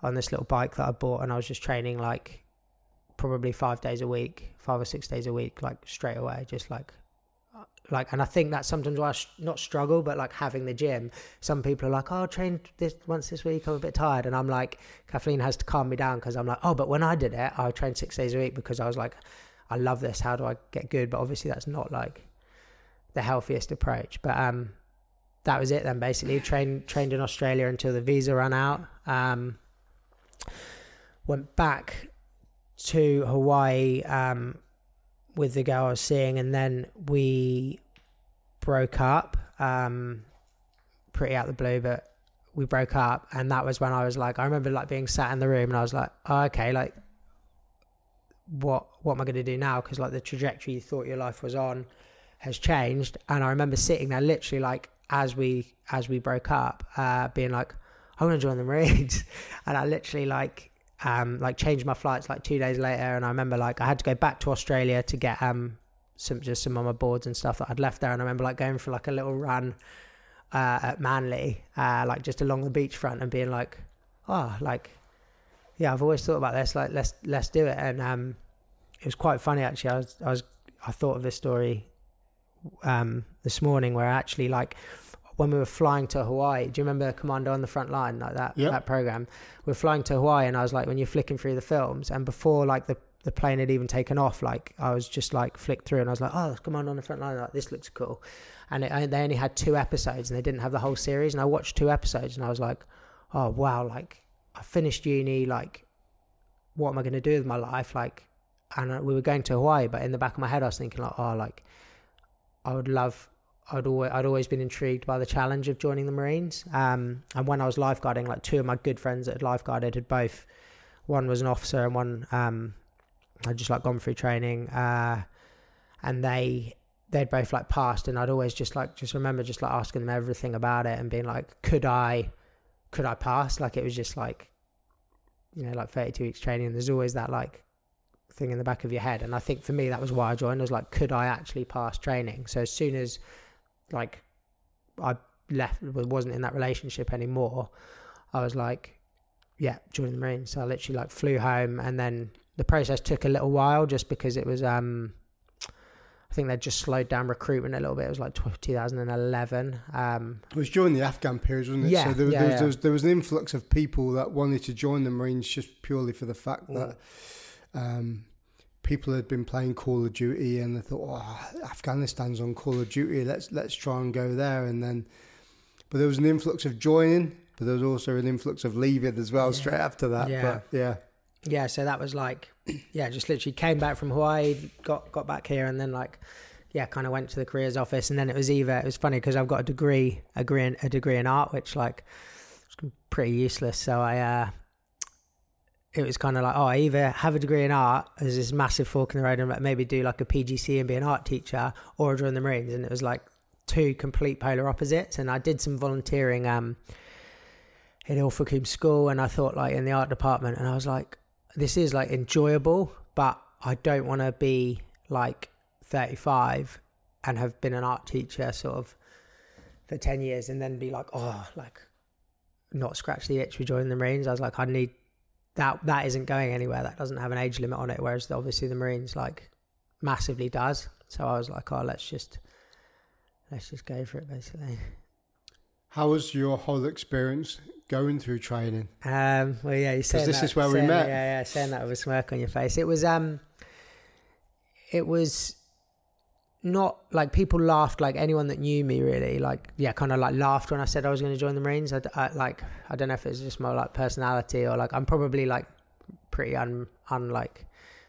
on this little bike that I bought and I was just training like probably five days a week, five or six days a week, like straight away, just like like and i think that's sometimes why i sh- not struggle but like having the gym. Some people are like oh i trained this once this week i'm a bit tired. And i'm like kathleen has to calm me down because i'm like oh but when i did it i trained six days a week because i was like i love this how do i get good? But obviously that's not like the healthiest approach. But um that was it then basically. Trained trained in australia until the visa ran out. Um went back to hawaii um with the girl I was seeing, and then we broke up. Um, pretty out the blue, but we broke up, and that was when I was like, I remember like being sat in the room, and I was like, oh, okay, like, what what am I going to do now? Because like the trajectory you thought your life was on has changed, and I remember sitting there literally like as we as we broke up, uh, being like, I want to join the Marines, [laughs] and I literally like um, like changed my flights like two days later, and I remember like I had to go back to Australia to get um some just some of my boards and stuff that I'd left there, and I remember like going for like a little run uh, at Manly, uh, like just along the beachfront, and being like, oh, like yeah, I've always thought about this, like let's let's do it, and um, it was quite funny actually. I was I was I thought of this story um this morning where actually like when we were flying to Hawaii, do you remember Commando on the front line, like that Yep. that program? We are flying to Hawaii, and I was like, when you're flicking through the films, and before like the the plane had even taken off, like I was just like flicked through, and I was like, oh, Commando on on the front line, like this looks cool. And it, they only had two episodes, and they didn't have the whole series. And I watched two episodes, and I was like, oh wow, like I finished uni, like, what am I going to do with my life? Like, and uh, we were going to Hawaii, but in the back of my head, I was thinking like, oh, like, I would love. I'd always, I'd always been intrigued by the challenge of joining the Marines. Um, and when I was lifeguarding, like two of my good friends that had lifeguarded had both, one was an officer and one um, had just like gone through training. Uh, and they they'd both like passed, and I'd always just like just remember just like asking them everything about it and being like, could I, could I pass? Like it was just like, you know, like 32 weeks training. And there's always that like thing in the back of your head. And I think for me, that was why I joined. I was like, could I actually pass training? So as soon as like I left, wasn't in that relationship anymore, I was like, yeah, joining the Marines. So I literally like flew home and then the process took a little while just because it was, um, I think they just slowed down recruitment a little bit. It was like 2011. Um, it was during the Afghan period, wasn't it? Yeah, so there, yeah, there, was, yeah. there, was, there was an influx of people that wanted to join the Marines just purely for the fact that um, people had been playing Call of Duty and they thought, oh, Afghanistan's on Call of Duty. Let's let's try and go there. And then, but there was an influx of joining, but there was also an influx of leaving as well Yeah. straight after that. Yeah. But yeah, yeah, so that was like, [clears throat] yeah, just literally came back from Hawaii, got got back here, and then like, yeah, kind of went to the careers office, and then it was either it was funny because I've got a degree, a degree in, a degree in art, which like was pretty useless. So I, uh it was kind of like, oh, I either have a degree in art, there's this massive fork in the road, and maybe do like a PGC and be an art teacher, or join the Marines, and it was like two complete polar opposites. And I did some volunteering um in Ilfracombe School, and I thought like in the art department, and I was like this is like enjoyable, but I don't want to be like 35 and have been an art teacher sort of for 10 years and then be like, oh, like not scratch the itch for joining the Marines. I was like, I need that. That isn't going anywhere. That doesn't have an age limit on it. Whereas obviously the Marines like massively does. So I was like, oh, let's just let's just go for it basically. How was your whole experience going through training? Um, well, yeah, you saying this that- is where we met. Yeah, yeah, saying that with a smirk on your face. It was, um, it was not like people laughed. Like anyone that knew me, really, like yeah, kind of like laughed when I said I was going to join the Marines. I, I- like I don't know if it's just my like personality or like I'm probably like pretty un unlike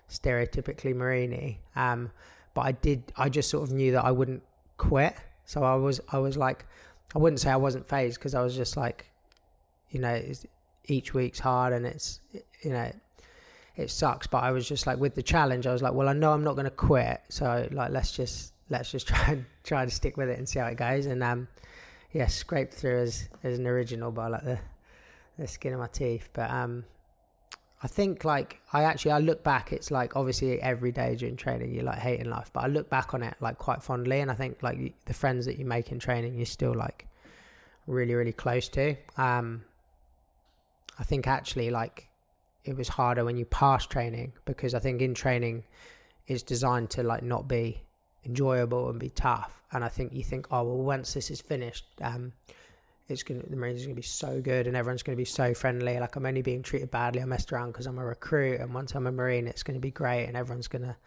stereotypically Marini. Um, but I did. I just sort of knew that I wouldn't quit. So I was. I was like. I wouldn't say I wasn't phased because I was just like, you know, each week's hard and it's you know it sucks. But i was just like with the challenge i was like well i know i'm not going to quit. So like let's just let's just [laughs] try and try to stick with it and see how it goes. And um yeah scraped through as as an original by like the the skin of my teeth. But um i think like i actually i look back it's like obviously every day during training you're like hating life but i look back on it like quite fondly and i think like the friends that you make in training you're still like really really close to um I think actually like it was harder when you pass training because I think in training it's designed to like not be enjoyable and be tough. And I think you think, oh well, once this is finished, um, it's gonna the Marines is gonna be so good and everyone's gonna be so friendly. Like I'm only being treated badly. I messed around because I'm a recruit, and once I'm a Marine, it's gonna be great and everyone's gonna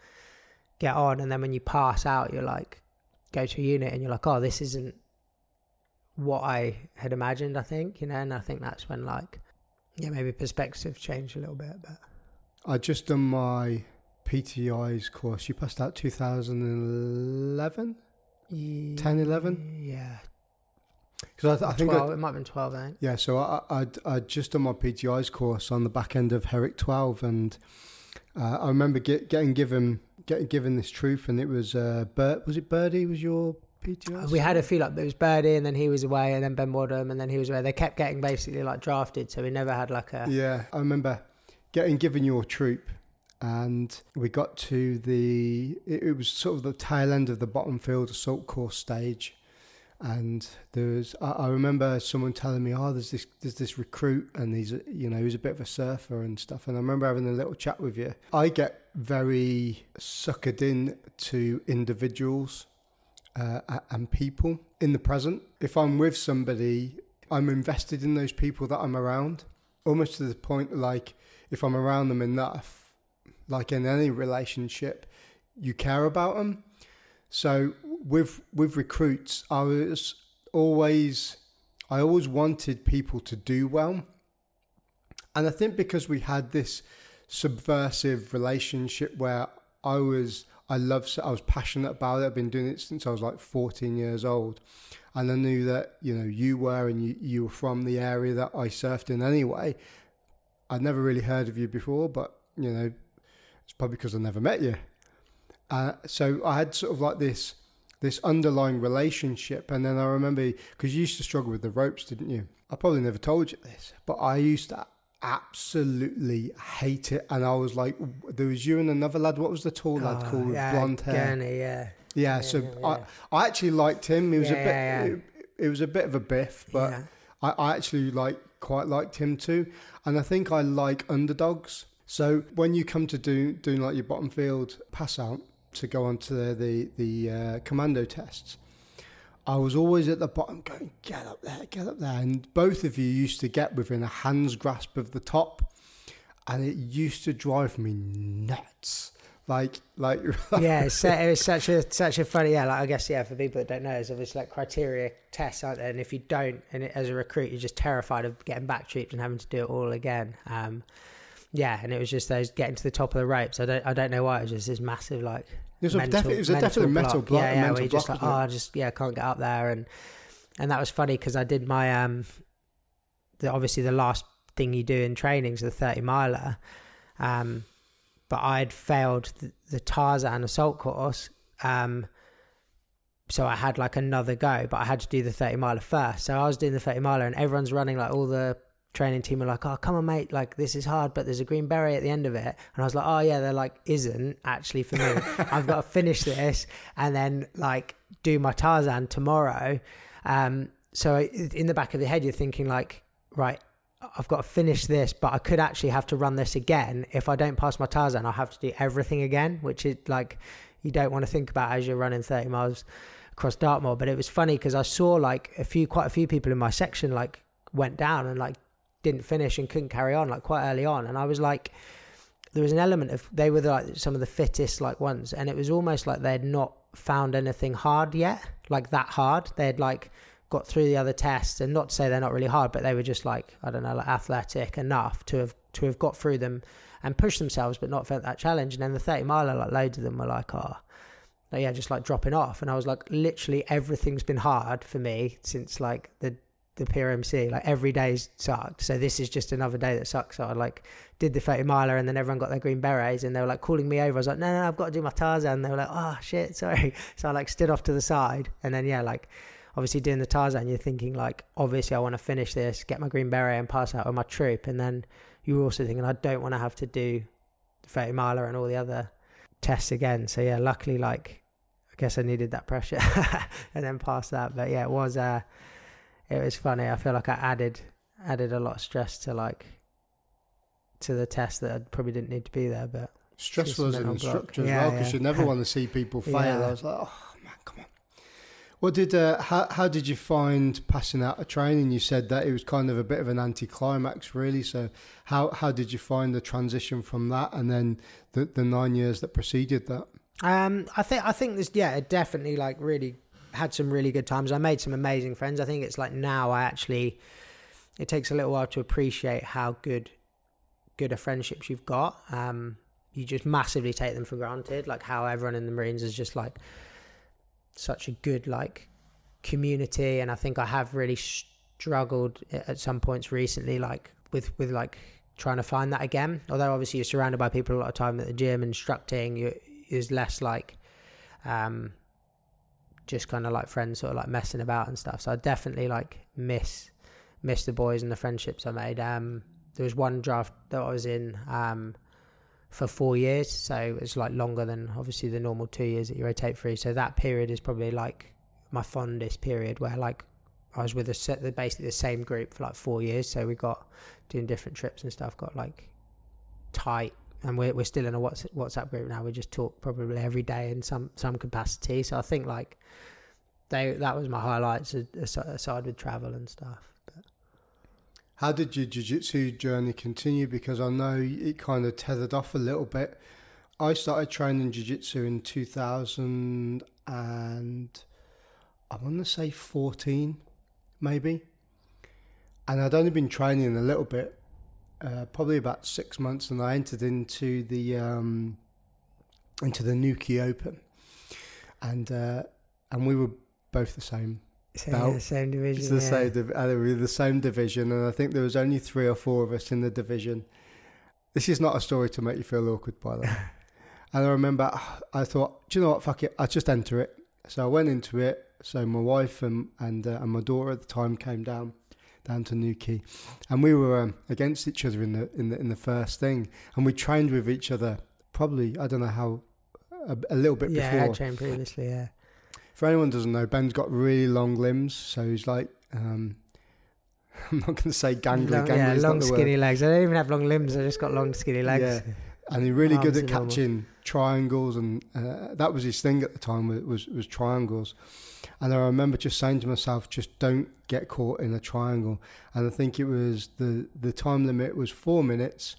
get on. And then when you pass out, you're like go to a unit and you're like, oh, this isn't what I had imagined. I think you know, and I think that's when like yeah, maybe perspective changed a little bit, but I just done my PTI's course. You passed out 2011, 10, 11? Because I, I think I, twelve. it might have been twelve. I think. Yeah, so I, I'd, I'd just done my PTI's course on the back end of Herrick 12, and uh, I remember get, getting given getting given this truth, and it was uh, Bert. Was it Birdie? Was your PTI? We had a feel like it was Birdie, and then he was away, and then Ben Wadham, and then he was away. They kept getting basically like drafted, so we never had like a. Yeah, I remember getting given your troop, and we got to the. It, it was sort of the tail end of the bottom field assault course stage, and there was. I, I remember someone telling me, "Oh, there's this there's this recruit, and he's a, you know he's a bit of a surfer and stuff." And I remember having a little chat with you. I get very suckered in to individuals uh, and people in the present. If I'm with somebody, I'm invested in those people that I'm around, almost to the point like if I'm around them enough, like in any relationship, you care about them. So with with recruits, I was always I always wanted people to do well, And I think because we had this subversive relationship where I was, I love, I was passionate about it. I've been doing it since I was like 14 years old. And I knew that, you know, you were and you, you were from the area that I surfed in anyway. I'd never really heard of you before, but, you know, it's probably because I never met you. Uh, so I had sort of like this this underlying relationship. And then I remember because you used to struggle with the ropes, didn't you? I probably never told you this, but I used to absolutely hate it. And I was like, there was you and another lad. What was the tall lad Oh, called yeah, blonde hair? Gurney, yeah. Yeah, so yeah, I, I actually liked him. He was a bit, yeah, yeah. It, it was a bit of a biff, but Yeah. I, I actually like quite liked him too. And I think I like underdogs. So when you come to do doing like your bottom field pass out to go on to the the, the uh, commando tests, I was always at the bottom going, get up there, get up there. And both of you used to get within a hand's grasp of the top. And it used to drive me nuts. Like, like, [laughs] yeah, it's, it was such a such a funny. Yeah, like I guess yeah. For people that don't know, it's obviously like criteria tests, aren't there? And if you don't, and it, as a recruit, you're just terrified of getting back tripped and having to do it all again. Um, yeah, and it was just those getting to the top of the ropes. I don't I don't know why it was just this massive like. It was a mental- defi- it was a definite mental block- Yeah, yeah, mental where you just block, like, oh, I just yeah, can't get up there, and and that was funny because I did my um, the obviously the last thing you do in training is the thirty miler, um, but I'd failed the, the Tarzan assault course, um, so I had like another go, but I had to do the thirty miler first. So I was doing the thirty miler, and everyone's running like all the training team were like, "Oh, come on, mate! Like this is hard, but there's a green beret at the end of it." And I was like, "Oh yeah," they're like, "Isn't actually for me. [laughs] I've got to finish this and then like do my Tarzan tomorrow." Um, so in the back of the head, you're thinking like, "Right, I've got to finish this, but I could actually have to run this again. If I don't pass my Tarzan, I'll have to do everything again, which is like you don't want to think about as you're running 30 miles across Dartmoor. But it was funny because I saw like a few, quite a few people in my section like went down and like didn't finish and couldn't carry on like quite early on. And I was like, there was an element of they were like some of the fittest like ones, and it was almost like they'd not found anything hard yet, like that hard. They'd like got through the other tests, and not to say they're not really hard, but they were just like I don't know, like athletic enough to have to have got through them and pushed themselves, but not felt that challenge. And then the thirty miler, like loads of them were like, oh. like, yeah, just like dropping off, and I was like, literally everything's been hard for me since like the the PRMC. Like every day's sucked. So this is just another day that sucks. So I like did the 30 miler and then everyone got their green berets and they were like calling me over. I was like, no, no, I've got to do my Tarzan. And They were like, oh shit, [laughs] sorry. So I like stood off to the side and then yeah, like obviously doing the Tarzan, you're thinking like, obviously I want to finish this, get my green beret and pass out with my troop. And then you were also thinking, I don't want to have to do the 30 miler and all the other tests again. So yeah, luckily like, I guess I needed that pressure [laughs] and then passed that. But yeah, it was, uh, it was funny. I feel like I added added a lot of stress to like to the test that I probably didn't need to be there. But stressful as an mental block. as Yeah, well because yeah. you never [laughs] want to see people fail. Yeah. I was like, oh man, come on. What did uh, how how did you find passing out of training? You said that it was kind of a bit of an anticlimax, really. So how how did you find the transition from that and then the the nine years that preceded that? um, I think I think this yeah, it definitely like really had some really good times. I made some amazing friends. I think it's like now I actually it takes a little while to appreciate how good good a friendships you've got. Um, you just massively take them for granted. Like how everyone in the Marines is just like such a good like community, and I think I have really struggled at some points recently, like with with like trying to find that again. Although obviously you're surrounded by people a lot of time at the gym instructing, you is less like um just kind of like friends sort of like messing about and stuff. So I definitely like miss miss the boys and the friendships I made. Um there was one draft that I was in um for four years, so it's like longer than obviously the normal two years that you rotate through. So that period is probably like my fondest period where like I was with a basically the same group for like four years. So we got doing different trips and stuff, got like tight and we're we're still in a Whats- WhatsApp group now. We just talk probably every day in some some capacity. So I think like they that was my highlights aside with travel and stuff. But How did your jiu-jitsu journey continue? Because I know it kind of tethered off a little bit. I started training jiu-jitsu in 2000 and I want to say 14, maybe. And I'd only been training a little bit. Uh, probably about six months, and I entered into the um, into the Newquay Open, and uh, and we were both the same. So, Belt. same division. It's the yeah. same. div- uh, we were the same division, and I think there was only three or four of us in the division. This is not a story to make you feel awkward, by the way. [laughs] and I remember, I thought, do you know what? Fuck it, I'll just enter it. So I went into it. So my wife and and, uh, and my daughter at the time came down down to Newquay, and we were um, against each other in the in the in the first thing, and we trained with each other. Probably, I don't know how, a, a little bit before. Yeah, I trained previously. Yeah. For anyone who doesn't know, Ben's got really long limbs, so he's like, um, [laughs] I'm not going to say gangly. long, gangly yeah, long skinny word. legs. I don't even have long limbs. I just got long skinny legs. Yeah. And he's really good at catching normal. Triangles, and uh, that was his thing at the time. Was, was was triangles, and I remember just saying to myself, just don't get caught in a triangle. And I think it was the the time limit was four minutes.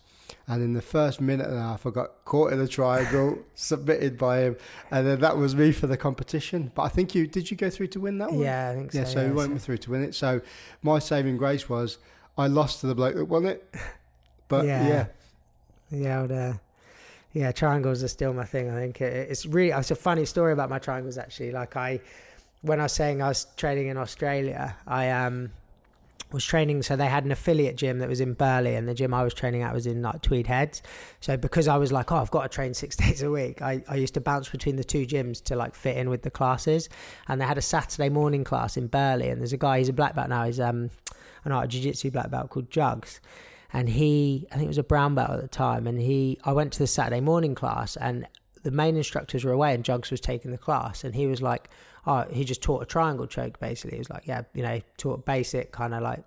And in the first minute and a half, I got caught in a triangle, [laughs] submitted by him, and then that was me for the competition. But I think you did. You go through to win that one? Yeah, I think so. Yeah, so we went through to win it. So my saving grace was I lost to the bloke that won it. But Yeah. yeah, Yeah, I'd, uh, yeah, triangles are still my thing. I think it's really it's a funny story about my triangles actually. Like I, when I was saying I was training in Australia, I um was training. So they had an affiliate gym that was in Burleigh, and the gym I was training at was in like Tweed Heads. So because I was like, oh, I've got to train six [laughs] days a week, I, I used to bounce between the two gyms to like fit in with the classes. And they had a Saturday morning class in Burleigh, and there's a guy. He's a black belt now. He's um, I know a jiu-jitsu black belt called Jugs and he I think it was a brown belt at the time and he I went to the Saturday morning class and the main instructors were away and Jugs was taking the class and he was like oh he just taught a triangle choke basically. He was like yeah you know taught basic kind of like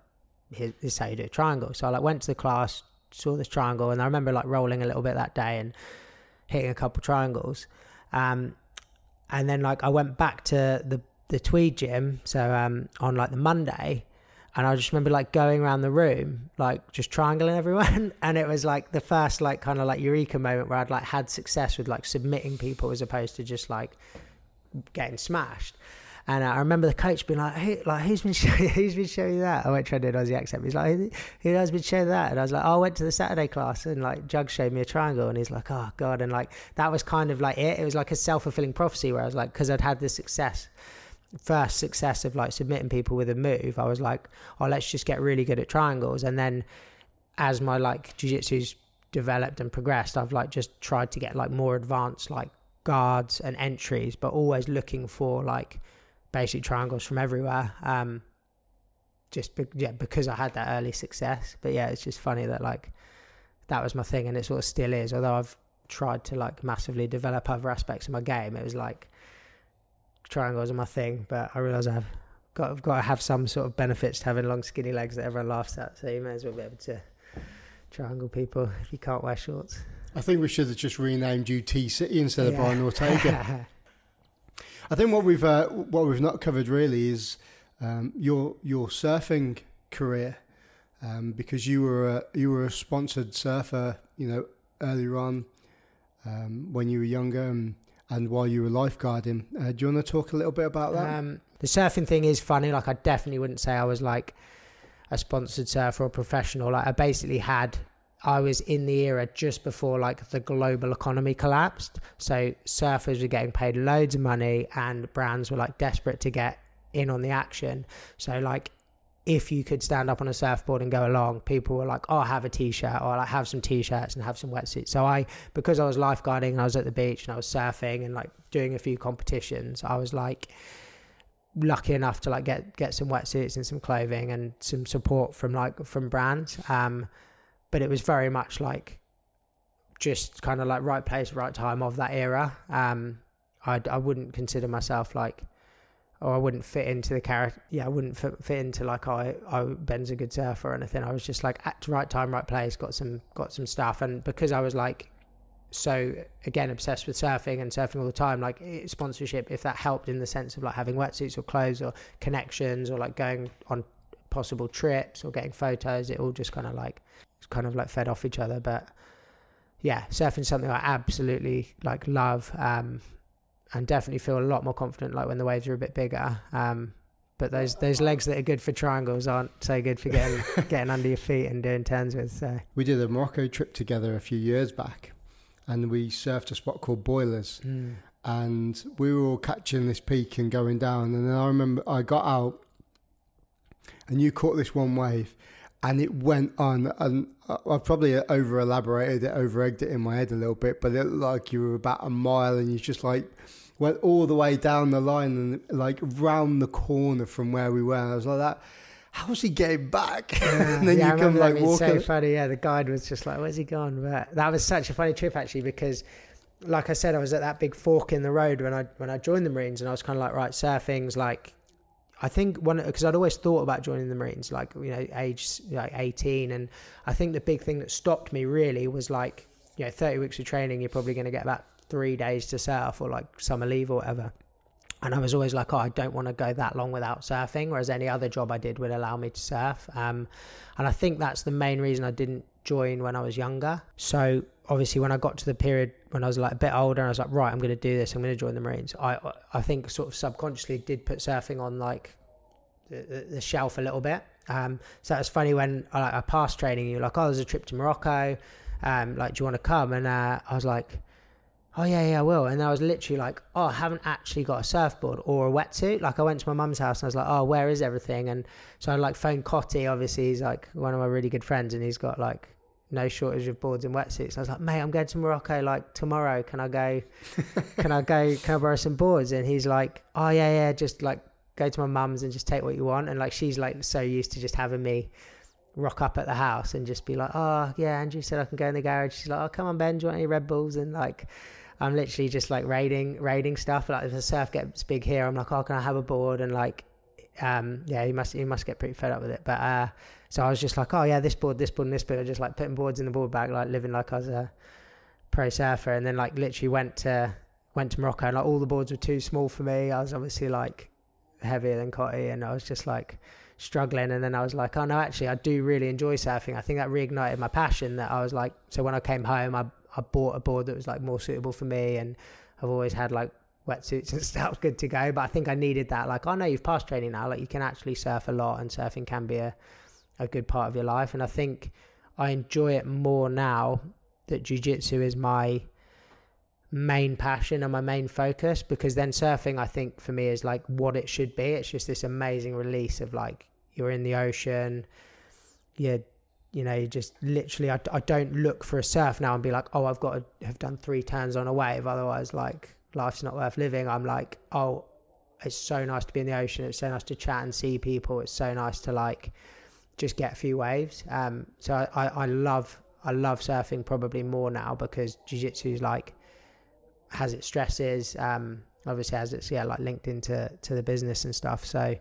this is how you do a triangle. So I like went to the class saw this triangle and I remember like rolling a little bit that day and hitting a couple triangles. Um and then like I went back to the the Tweed gym so um on like the Monday and I just remember like going around the room, like just triangling everyone, [laughs] and it was like the first like kind of like eureka moment where I'd like had success with like submitting people as opposed to just like getting smashed. And I remember the coach being like, "Who, like who's been [laughs] showing, who's been showing you that?" I went trying to do Aussie accent. He's like, "Who who has been showing that?" And I was like, "Oh, I went to the Saturday class and like Jug showed me a triangle." And he's like, "Oh God!" And like that was kind of like it. It was like a self fulfilling prophecy where I was like, because I'd had this success first success of like submitting people with a move, I was like, oh, let's just get really good at triangles. And then as my like jiu-jitsu's developed and progressed, I've like just tried to get like more advanced like guards and entries, but always looking for like basic triangles from everywhere. Um, just be- yeah, because I had that early success. But yeah, it's just funny that like that was my thing, and it sort of still is. Although I've tried to like massively develop other aspects of my game, it was like triangles are my thing, but I realise I've got I've got to have some sort of benefits to having long skinny legs that everyone laughs at. So you may as well be able to triangle people if you can't wear shorts. I think we should have just renamed you T City instead of Yeah. Brian Ortega. [laughs] I think what we've uh, what we've not covered really is um, your your surfing career, um, because you were a, you were a sponsored surfer, you know, earlier on um, when you were younger and, and while you were lifeguarding. Uh, do you want to talk a little bit about that? Um, the surfing thing is funny. Like I definitely wouldn't say I was like a sponsored surfer or professional. Like I basically had. I was in the era just before like the global economy collapsed. So surfers were getting paid loads of money and brands were like desperate to get in on the action. So like if you could stand up on a surfboard and go along, people were like, "Oh, have a t-shirt," or like have some t-shirts and have some wetsuits. So I, because I was lifeguarding and I was at the beach and I was surfing and like doing a few competitions, I was like lucky enough to like get get some wetsuits and some clothing and some support from like from brands. Um, but it was very much like just kind of like right place, right time of that era. Um, I I wouldn't consider myself like or I wouldn't fit into the character. Yeah, I wouldn't fit, fit into like oh, I, I Ben's a good surfer or anything. I was just like at the right time, right place. Got some got some stuff, and because I was like so again obsessed with surfing and surfing all the time, like eh, sponsorship, if that helped in the sense of like having wetsuits or clothes or connections or like going on possible trips or getting photos, it all just kind of like kind of like fed off each other. But yeah, surfing's something I absolutely like love. Um, and definitely feel a lot more confident like when the waves are a bit bigger. Um, but those those legs that are good for triangles aren't so good for getting [laughs] getting under your feet and doing turns with. So We did a Morocco trip together a few years back, and we surfed a spot called Boilers, mm. and we were all catching this peak and going down. And then I remember I got out, and you caught this one wave, and it went on. And I probably over elaborated it, over egged it in my head a little bit, but it looked like you were about a mile, and you're just like went all the way down the line and like round the corner from where we were. And I was like that. How's he getting back? [laughs] and then yeah, you come like being so funny. Yeah, the guide was just like, "Where's he gone?" But that was such a funny trip actually because, like I said, I was at that big fork in the road when I when I joined the Marines, and I was kind of like, right, surfing's like, I think one because I'd always thought about joining the Marines, like you know, age like eighteen, and I think the big thing that stopped me really was like, you know, thirty weeks of training, you're probably going to get about three days to surf or like summer leave or whatever. And I was always like, oh, I don't want to go that long without surfing, whereas any other job I did would allow me to surf. Um, and I think that's the main reason I didn't join when I was younger. So obviously, when I got to the period when I was like a bit older, I was like, right, I'm going to do this. I'm going to join the Marines. I I think sort of subconsciously did put surfing on like the, the, shelf a little bit. Um, so it's funny when I, like, I passed training, you're like, oh, there's a trip to Morocco. Um, like, do you want to come? And uh, I was like, oh yeah, yeah, I will. And I was literally like, oh, I haven't actually got a surfboard or a wetsuit. Like I went to my mum's house and I was like, oh, where is everything? And so I like phoned Cotty. Obviously, he's like one of my really good friends, and he's got like no shortage of boards and wetsuits. I was like, mate, I'm going to Morocco like tomorrow. Can I go? can I go? Can I borrow some boards? And he's like, oh yeah, yeah, just like go to my mum's and just take what you want. And like she's like so used to just having me rock up at the house and just be like, oh yeah, Andrew said I can go in the garage. She's like, oh come on Ben, do you want any Red Bulls? And like I'm literally just like raiding raiding stuff. Like if the surf gets big here, I'm like, oh, can I have a board? And like, um, yeah, you must he must get pretty fed up with it. But uh, so I was just like, oh yeah, this board, this board, and this board. I just like putting boards in the board bag, like living like I was a pro surfer. And then like literally went to went to Morocco, and like all the boards were too small for me. I was obviously like heavier than Cotty, and I was just like struggling. And then I was like, oh no, actually, I do really enjoy surfing. I think that reignited my passion. That I was like, so when I came home, I I bought a board that was like more suitable for me, and I've always had like wetsuits and [laughs] stuff good to go. But I think I needed that. Like, oh no, you've passed training now. Like, you can actually surf a lot, and surfing can be a a good part of your life. And I think I enjoy it more now that jujitsu is my main passion and my main focus because then surfing I think for me is like what it should be it's just this amazing release of like you're in the ocean you're you know, just literally, I, I don't look for a surf now and be like, oh, I've got to have done three turns on a wave. Otherwise, like, life's not worth living. I'm like, oh, it's so nice to be in the ocean. It's so nice to chat and see people. It's so nice to like just get a few waves. Um, so I, I, I love, I love surfing probably more now because jiu-jitsu is like, has its stresses, um, obviously has its, yeah, like linked into, to the business and stuff. So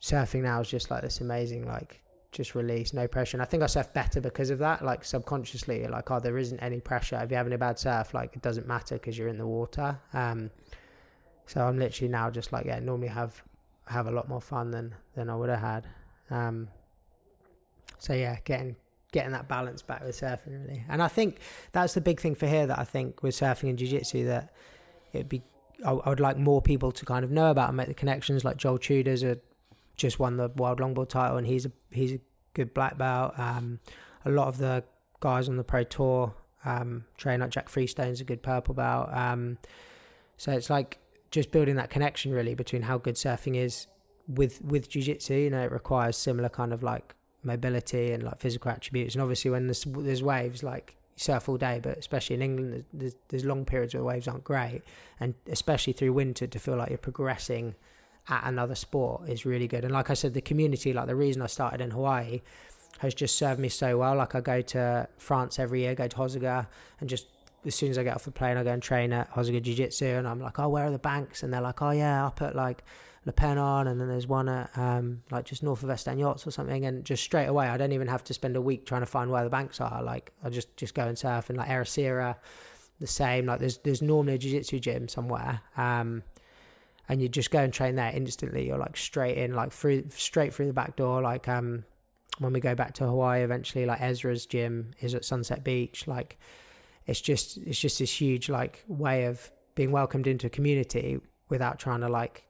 surfing now is just like this amazing, like, just release, no pressure. And I think I surf better because of that. Like subconsciously, like, oh, there isn't any pressure. If you're having a bad surf, like it doesn't matter because you're in the water. Um, so I'm literally now just like, yeah, normally have have a lot more fun than than I would have had. Um, so yeah, getting getting that balance back with surfing really. And I think that's the big thing for here that I think with surfing and jiu-jitsu that it'd be I, I would like more people to kind of know about and make the connections. Like Joel Tudor's a just won the world longboard title and he's a he's a good black belt. Um, a lot of the guys on the pro tour um, train like Jack Freestone's a good purple belt. Um, so it's like just building that connection really between how good surfing is with with jiu-jitsu. You know, it requires similar kind of like mobility and like physical attributes. And obviously, when there's there's waves, like you surf all day, but especially in England, there's, there's long periods where the waves aren't great, and especially through winter, to feel like you're progressing at another sport is really good. And like I said, the community, like the reason I started in Hawaii, has just served me so well. Like I go to France every year, go to Hossegor, and just as soon as I get off the plane, I go and train at Hossegor Jiu Jitsu, and I'm like, oh, where are the banks? And they're like, oh yeah, up at like Le Penon, and then there's one at um, like just north of Estagnots or something. And just straight away, I don't even have to spend a week trying to find where the banks are. Like I just just go and surf, and like Ericeira, the same. Like there's there's normally a jiu jitsu gym somewhere. Um, and you just go and train there instantly. You're like straight in, like through straight through the back door. Like um, when we go back to Hawaii eventually, like Ezra's gym is at Sunset Beach. Like it's just it's just this huge like way of being welcomed into a community without trying to like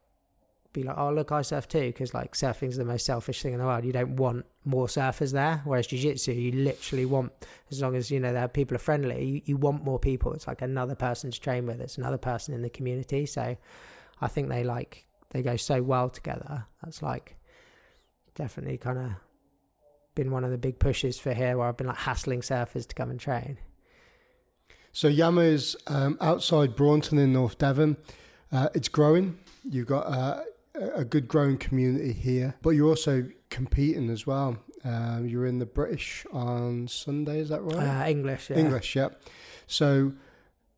be like, oh look, I surf too, because like surfing's the most selfish thing in the world. You don't want more surfers there, whereas jiu-jitsu, you literally want, as long as you know there people are friendly, you, you want more people. It's like another person to train with. It's another person in the community. So I think they like they go so well together. That's like definitely kind of been one of the big pushes for here, where I've been like hassling surfers to come and train. So Yama is um, outside Braunton in North Devon. Uh, it's growing. You've got uh, a good growing community here, but you're also competing as well. Um, you're in the British on Sunday, is that right? Uh, English, yeah. English, yeah. So,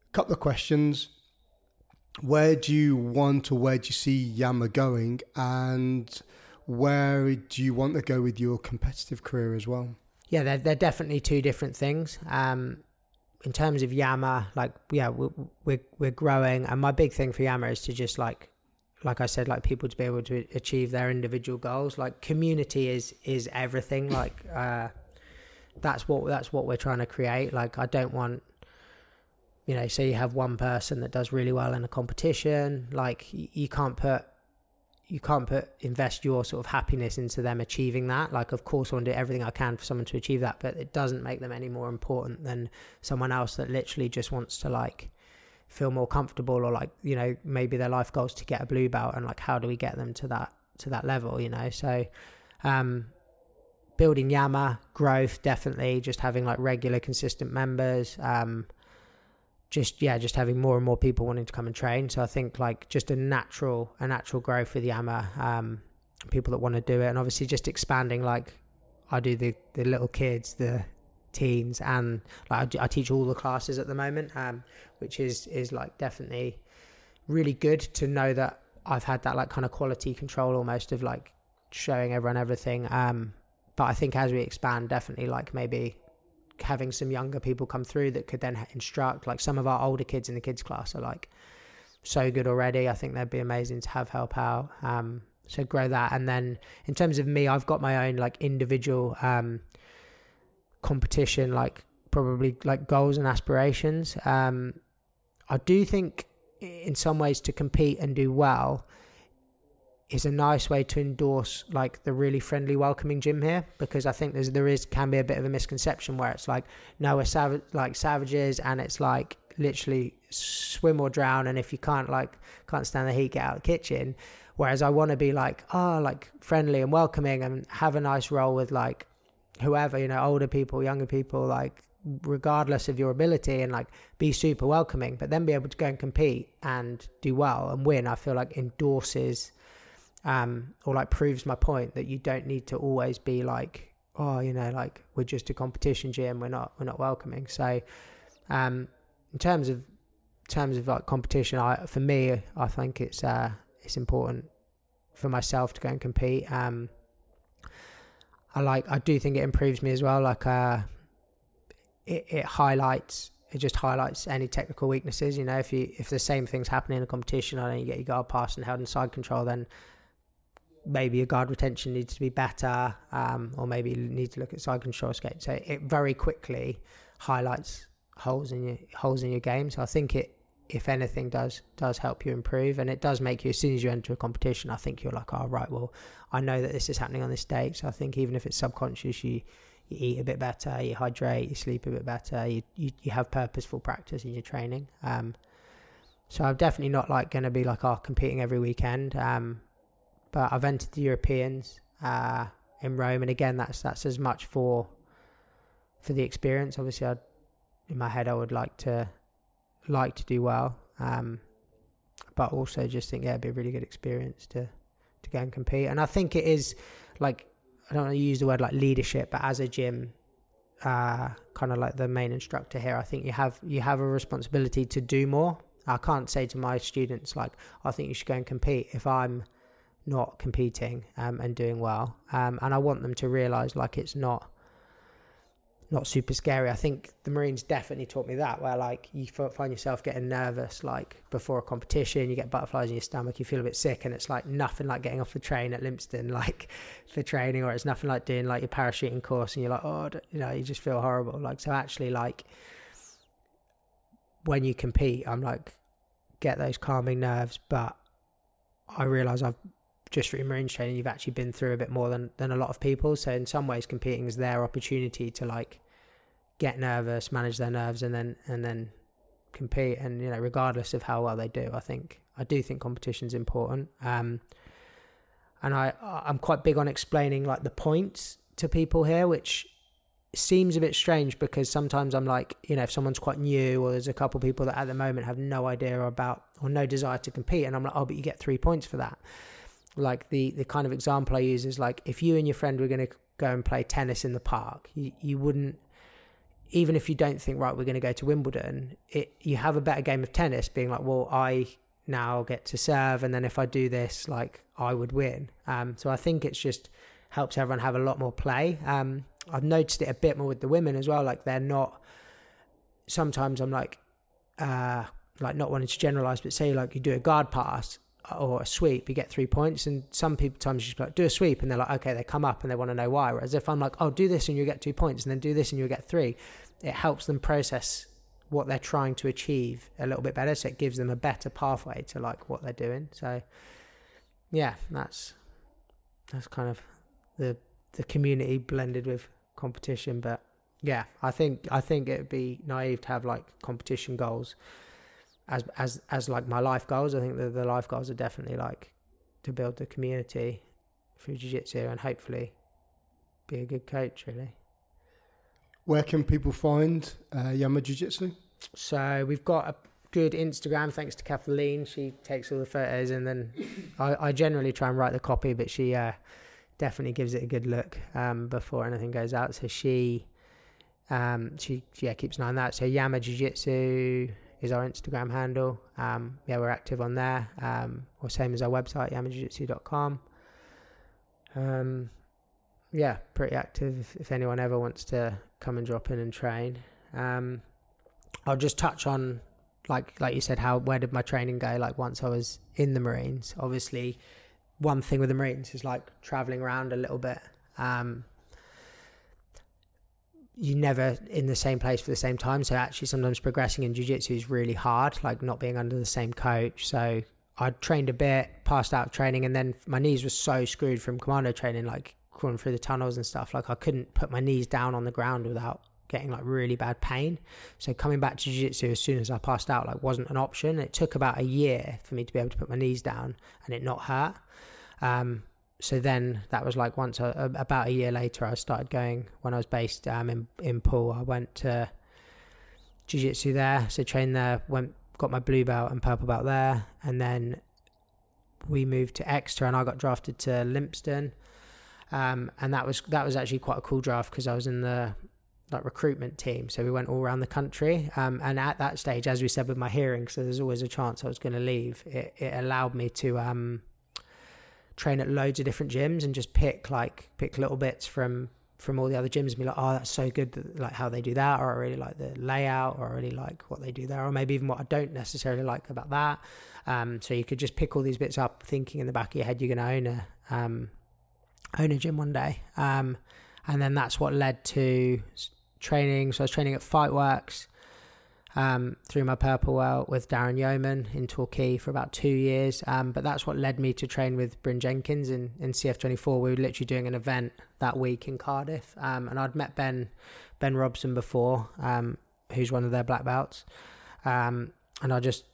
a couple of questions. Where do you want or where do you see Yama going? And where do you want to go with your competitive career as well? Yeah, they're, they're definitely two different things. Um, in terms of Yama, like, yeah, we're, we're, we're growing. And my big thing for Yama is to just like like I said, like people to be able to achieve their individual goals. Like community is is everything. Like uh, that's what that's what we're trying to create. Like I don't want, you know, say you have one person that does really well in a competition. Like you, can't put you can't put invest your sort of happiness into them achieving that. Like, of course, I want to do everything I can for someone to achieve that, but it doesn't make them any more important than someone else that literally just wants to like feel more comfortable or like you know maybe their life goals to get a blue belt and like how do we get them to that to that level you know so um building yama growth definitely just having like regular consistent members um just yeah just having more and more people wanting to come and train. So i think like just a natural a natural growth with yama um people that want to do it. And obviously just expanding like i do the the little kids the teens and like I, I teach all the classes at the moment um which is is like definitely really good to know that I've had that like kind of quality control almost of like showing everyone everything. Um but I think as we expand definitely like maybe having some younger people come through that could then instruct like some of our older kids in the kids class are like so good already I think they'd be amazing to have help out um so grow that and then in terms of me I've got my own like individual um competition, like probably like goals and aspirations. Um, I do think in some ways to compete and do well is a nice way to endorse like the really friendly welcoming gym here because I think there's there is can be a bit of a misconception where it's like no we're savage like savages and it's like literally swim or drown and if you can't like can't stand the heat get out of the kitchen. Whereas I want to be like oh like friendly and welcoming and have a nice role with like whoever, you know, older people, younger people, like regardless of your ability and like be super welcoming, but then be able to go and compete and do well and win, I feel like endorses um or like proves my point that you don't need to always be like, oh, you know, like we're just a competition gym, we're not we're not welcoming. So um in terms of in terms of like competition, I for me I think it's uh it's important for myself to go and compete. Um I like I do think it improves me as well. Like uh, it it highlights it just highlights any technical weaknesses. You know, if you if the same things happen in a competition, and you get your guard passed and held in side control, then maybe your guard retention needs to be better, um, or maybe you need to look at side control skate. So it very quickly highlights holes in your holes in your game. So I think it if anything does does help you improve and it does make you as soon as you enter a competition i think you're like oh right well i know that this is happening on this date so i think even if it's subconscious you you eat a bit better you hydrate you sleep a bit better you you, you have purposeful practice in your training um so i'm definitely not like going to be like oh competing every weekend um but i've entered the europeans uh in rome and again that's that's as much for for the experience obviously i in my head i would like to like to do well, um, but also just think yeah, it'd be a really good experience to to go and compete. And I think it is like I don't want to use the word like leadership, but as a gym, uh, kind of like the main instructor here, I think you have you have a responsibility to do more. I can't say to my students like I think you should go and compete if I'm not competing um, and doing well. Um, and I want them to realize like it's not not super scary. I think the Marines definitely taught me that, where like you find yourself getting nervous, like before a competition, you get butterflies in your stomach, you feel a bit sick, and it's like nothing like getting off the train at Lympstone, [laughs] like for training, or it's nothing like doing like your parachuting course, and you're like, oh, you know, you just feel horrible. Like so, actually, like when you compete, I'm like, get those calming nerves, but I realize I've just through marine training, you've actually been through a bit more than than a lot of people. So in some ways, competing is their opportunity to like get nervous, manage their nerves, and then and then compete. And you know, regardless of how well they do, I think I do think competition's important. Um, and I I'm quite big on explaining like the points to people here, which seems a bit strange because sometimes I'm like, you know, if someone's quite new or there's a couple of people that at the moment have no idea about or no desire to compete, and I'm like, oh, but you get three points for that. Like the the kind of example I use is like if you and your friend were going to go and play tennis in the park, you, you wouldn't even if you don't think right we're going to go to Wimbledon, it you have a better game of tennis being like, well, I now get to serve, and then if I do this, like I would win. Um, so I think it's just helps everyone have a lot more play. Um, I've noticed it a bit more with the women as well. Like they're not. Sometimes I'm like, uh, like not wanting to generalize, but say like you do a guard pass or a sweep, you get three points. And some people times you just like do a sweep, and they're like, okay, they come up and they want to know why. Whereas if I'm like, oh, do this and you get two points, and then do this and you get three, it helps them process what they're trying to achieve a little bit better. So it gives them a better pathway to like what they're doing. So yeah, that's that's kind of the the community blended with competition. But yeah, I think I think it'd be naive to have like competition goals as as as like my life goals. I think the the life goals are definitely like to build the community through jiu-jitsu and hopefully be a good coach really. Where can people find uh, Yama Jiu Jitsu? So we've got a good Instagram thanks to Kathleen. She takes all the photos and then I, I generally try and write the copy, but she uh, definitely gives it a good look um, before anything goes out. So she um, she yeah keeps an eye on that. So Yama Jiu Jitsu is our Instagram handle. Um, yeah, we're active on there. Um, or same as our website, yamajiujitsu.com. Um, yeah, pretty active if, if, anyone ever wants to come and drop in and train. Um, I'll just touch on like like you said, how where did my training go? Like once I was in the Marines, obviously one thing with the Marines is like traveling around a little bit. Um, you never in the same place for the same time. So actually, sometimes progressing in jiu-jitsu is really hard, like not being under the same coach. So I trained a bit, passed out training, and then my knees were so screwed from commando training, like crawling through the tunnels and stuff. Like I couldn't put my knees down on the ground without getting like really bad pain. So coming back to jiu-jitsu as soon as I passed out like wasn't an option. It took about a year for me to be able to put my knees down and it not hurt. Um, so then that was like once a, about a year later I started going when I was based um, in in Poole I went to jiu-jitsu there. So trained there went got my blue belt and purple belt there. And then we moved to Exeter and I got drafted to Lympstone um, and that was that was actually quite a cool draft because I was in the like recruitment team. So we went all around the country. Um, and at that stage as we said with my hearing so there's always a chance I was going to leave it, it allowed me to um, train at loads of different gyms and just pick like pick little bits from from all the other gyms and be like, oh, that's so good, like how they do that, or I really like the layout, or I really like what they do there, or maybe even what I don't necessarily like about that. Um, so you could just pick all these bits up, thinking in the back of your head you're going to own a um, own a gym one day, um, and then that's what led to training. So I was training at Fightworks, um, through my purple belt with Darren Yeoman in Torquay for about two years. Um, but that's what led me to train with Bryn Jenkins in, in CF24. We were literally doing an event that week in Cardiff. Um, and I'd met Ben Ben Robson before, um, who's one of their black belts. Um, and I just,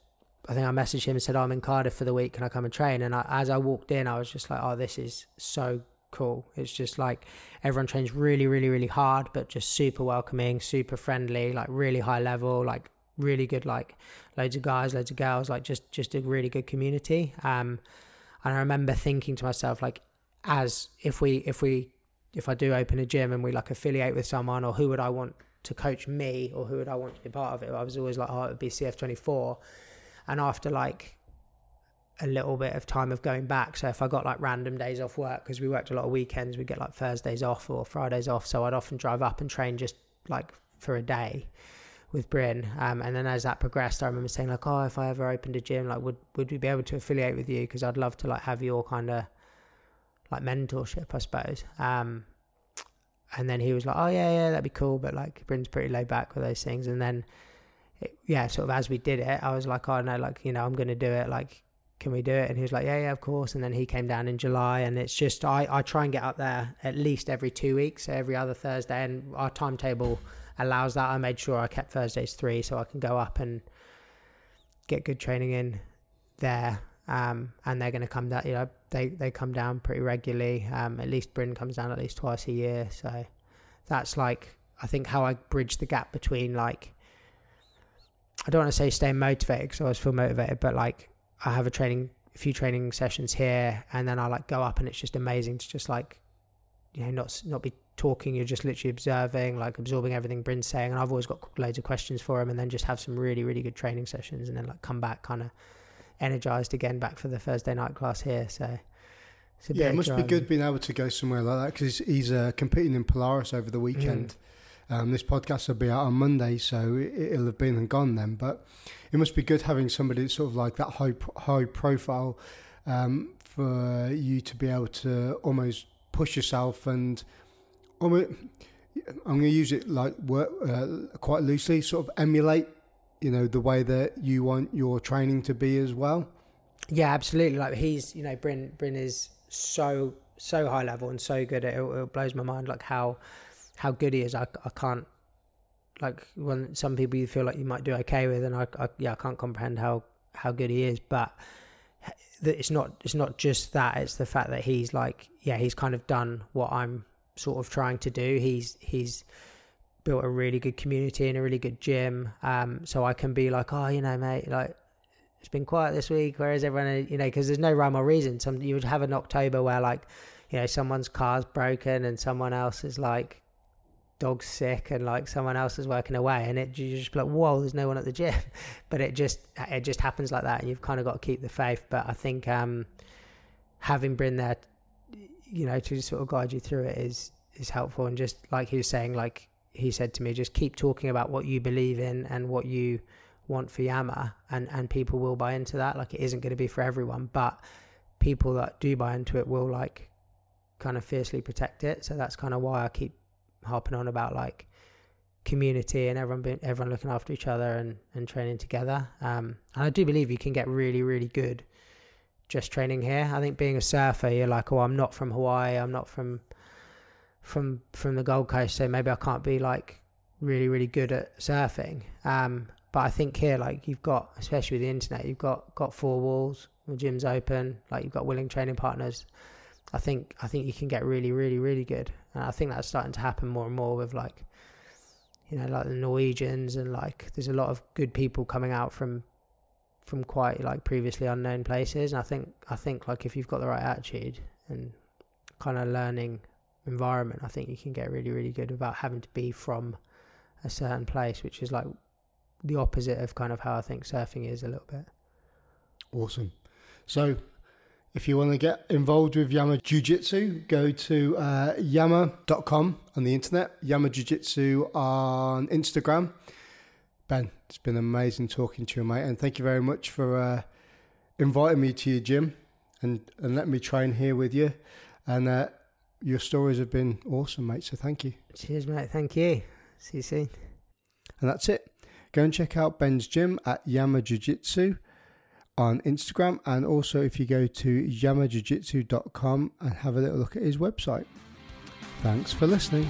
I think I messaged him and said, oh, I'm in Cardiff for the week. Can I come and train? And I, as I walked in, I was just like, oh, this is so cool. It's just like everyone trains really, really, really hard, but just super welcoming, super friendly, like really high level, like really good, like loads of guys, loads of girls, like just just a really good community. Um, and I remember thinking to myself, like, as if we if we if I do open a gym and we like affiliate with someone, or who would I want to coach me, or who would I want to be part of it? I was always like, oh, it would be CF24. And after like a little bit of time of going back. So if I got like random days off work, because we worked a lot of weekends, we get like Thursdays off or Fridays off. So I'd often drive up and train just like for a day with Bryn. Um, and then as that progressed, I remember saying like, oh, if I ever opened a gym, like, would would we be able to affiliate with you? Because I'd love to like have your kind of like mentorship, I suppose. Um, and then he was like, oh yeah, yeah, that'd be cool. But like Bryn's pretty laid back with those things. And then, it, yeah, sort of as we did it, I was like, oh no, like you know, I'm gonna do it. Like can we do it? And he was like, yeah, yeah, of course. And then he came down in July, and it's just I I try and get up there at least every two weeks, every other Thursday, and our timetable allows that. I made sure I kept Thursdays three, so I can go up and get good training in there. Um, and they're going to come down. You know, they they come down pretty regularly. Um, at least Bryn comes down at least twice a year. So that's like I think how I bridge the gap between like I don't want to say staying motivated because I always feel motivated, but like I have a training, a few training sessions here, and then I like go up, and it's just amazing to just like, you know, not not be talking. You're just literally observing, like absorbing everything Bryn's saying, and I've always got loads of questions for him, and then just have some really really good training sessions, and then like come back kind of energized again back for the Thursday night class here. So. yeah, it must be good being able to go somewhere like that because he's uh, competing in Polaris over the weekend. Mm um, this podcast will be out on Monday, so it, will have been and gone then. But it must be good having somebody sort of like that high high profile um, for you to be able to almost push yourself and almost, I'm going to use it like work, uh, quite loosely, sort of emulate, you know, the way that you want your training to be as well. Yeah, absolutely. Like he's, you know, Bryn Bryn is so so high level and so good. It, it blows my mind like how how good he is, I, I can't like when some people you feel like you might do okay with, and I, I yeah I can't comprehend how how good he is, but it's not it's not just that it's the fact that he's like yeah he's kind of done what I'm sort of trying to do. He's he's built a really good community and a really good gym um so I can be like oh you know mate like it's been quiet this week whereas everyone? You know because there's no rhyme or reason. Some you would have an October where like you know someone's car's broken and someone else is like dog's sick and like someone else is working away and it you just like whoa there's no one at the gym. [laughs] But it just it just happens like that and you've kind of got to keep the faith. But i think um having been there you know to sort of guide you through it is is helpful. And just like he was saying like he said to me just keep talking about what you believe in and what you want for yama and and people will buy into that. Like it isn't going to be for everyone but people that do buy into it will like kind of fiercely protect it. So that's kind of why i keep harping on about like community and everyone being, everyone looking after each other and, and training together. Um, and I do believe you can get really, really good just training here. I think being a surfer, you're like, oh, I'm not from Hawaii, I'm not from from from the Gold Coast, so maybe I can't be like really, really good at surfing. Um, but I think here, like you've got, especially with the internet, you've got got four walls, the gym's open, like you've got willing training partners. I think I think you can get really, really, really good. And I think that's starting to happen more and more with like, you know, like the Norwegians and like there's a lot of good people coming out from from quite like previously unknown places. And I think I think like if you've got the right attitude and kind of learning environment, I think you can get really, really good without having to be from a certain place, which is like the opposite of kind of how I think surfing is a little bit. Awesome. So if you want to get involved with Yama Jiu Jitsu, go to uh, yama.com on the internet, Yama Jiu Jitsu on Instagram. Ben, it's been amazing talking to you, mate, and thank you very much for uh, inviting me to your gym and, and letting me train here with you. And uh, your stories have been awesome, mate, so thank you. Cheers, mate. Thank you. See you soon. And that's it. Go and check out Ben's gym at Yama Jiu Jitsu on Instagram. And also, if you go to yamajiujitsu.com and have a little look at his website. Thanks for listening.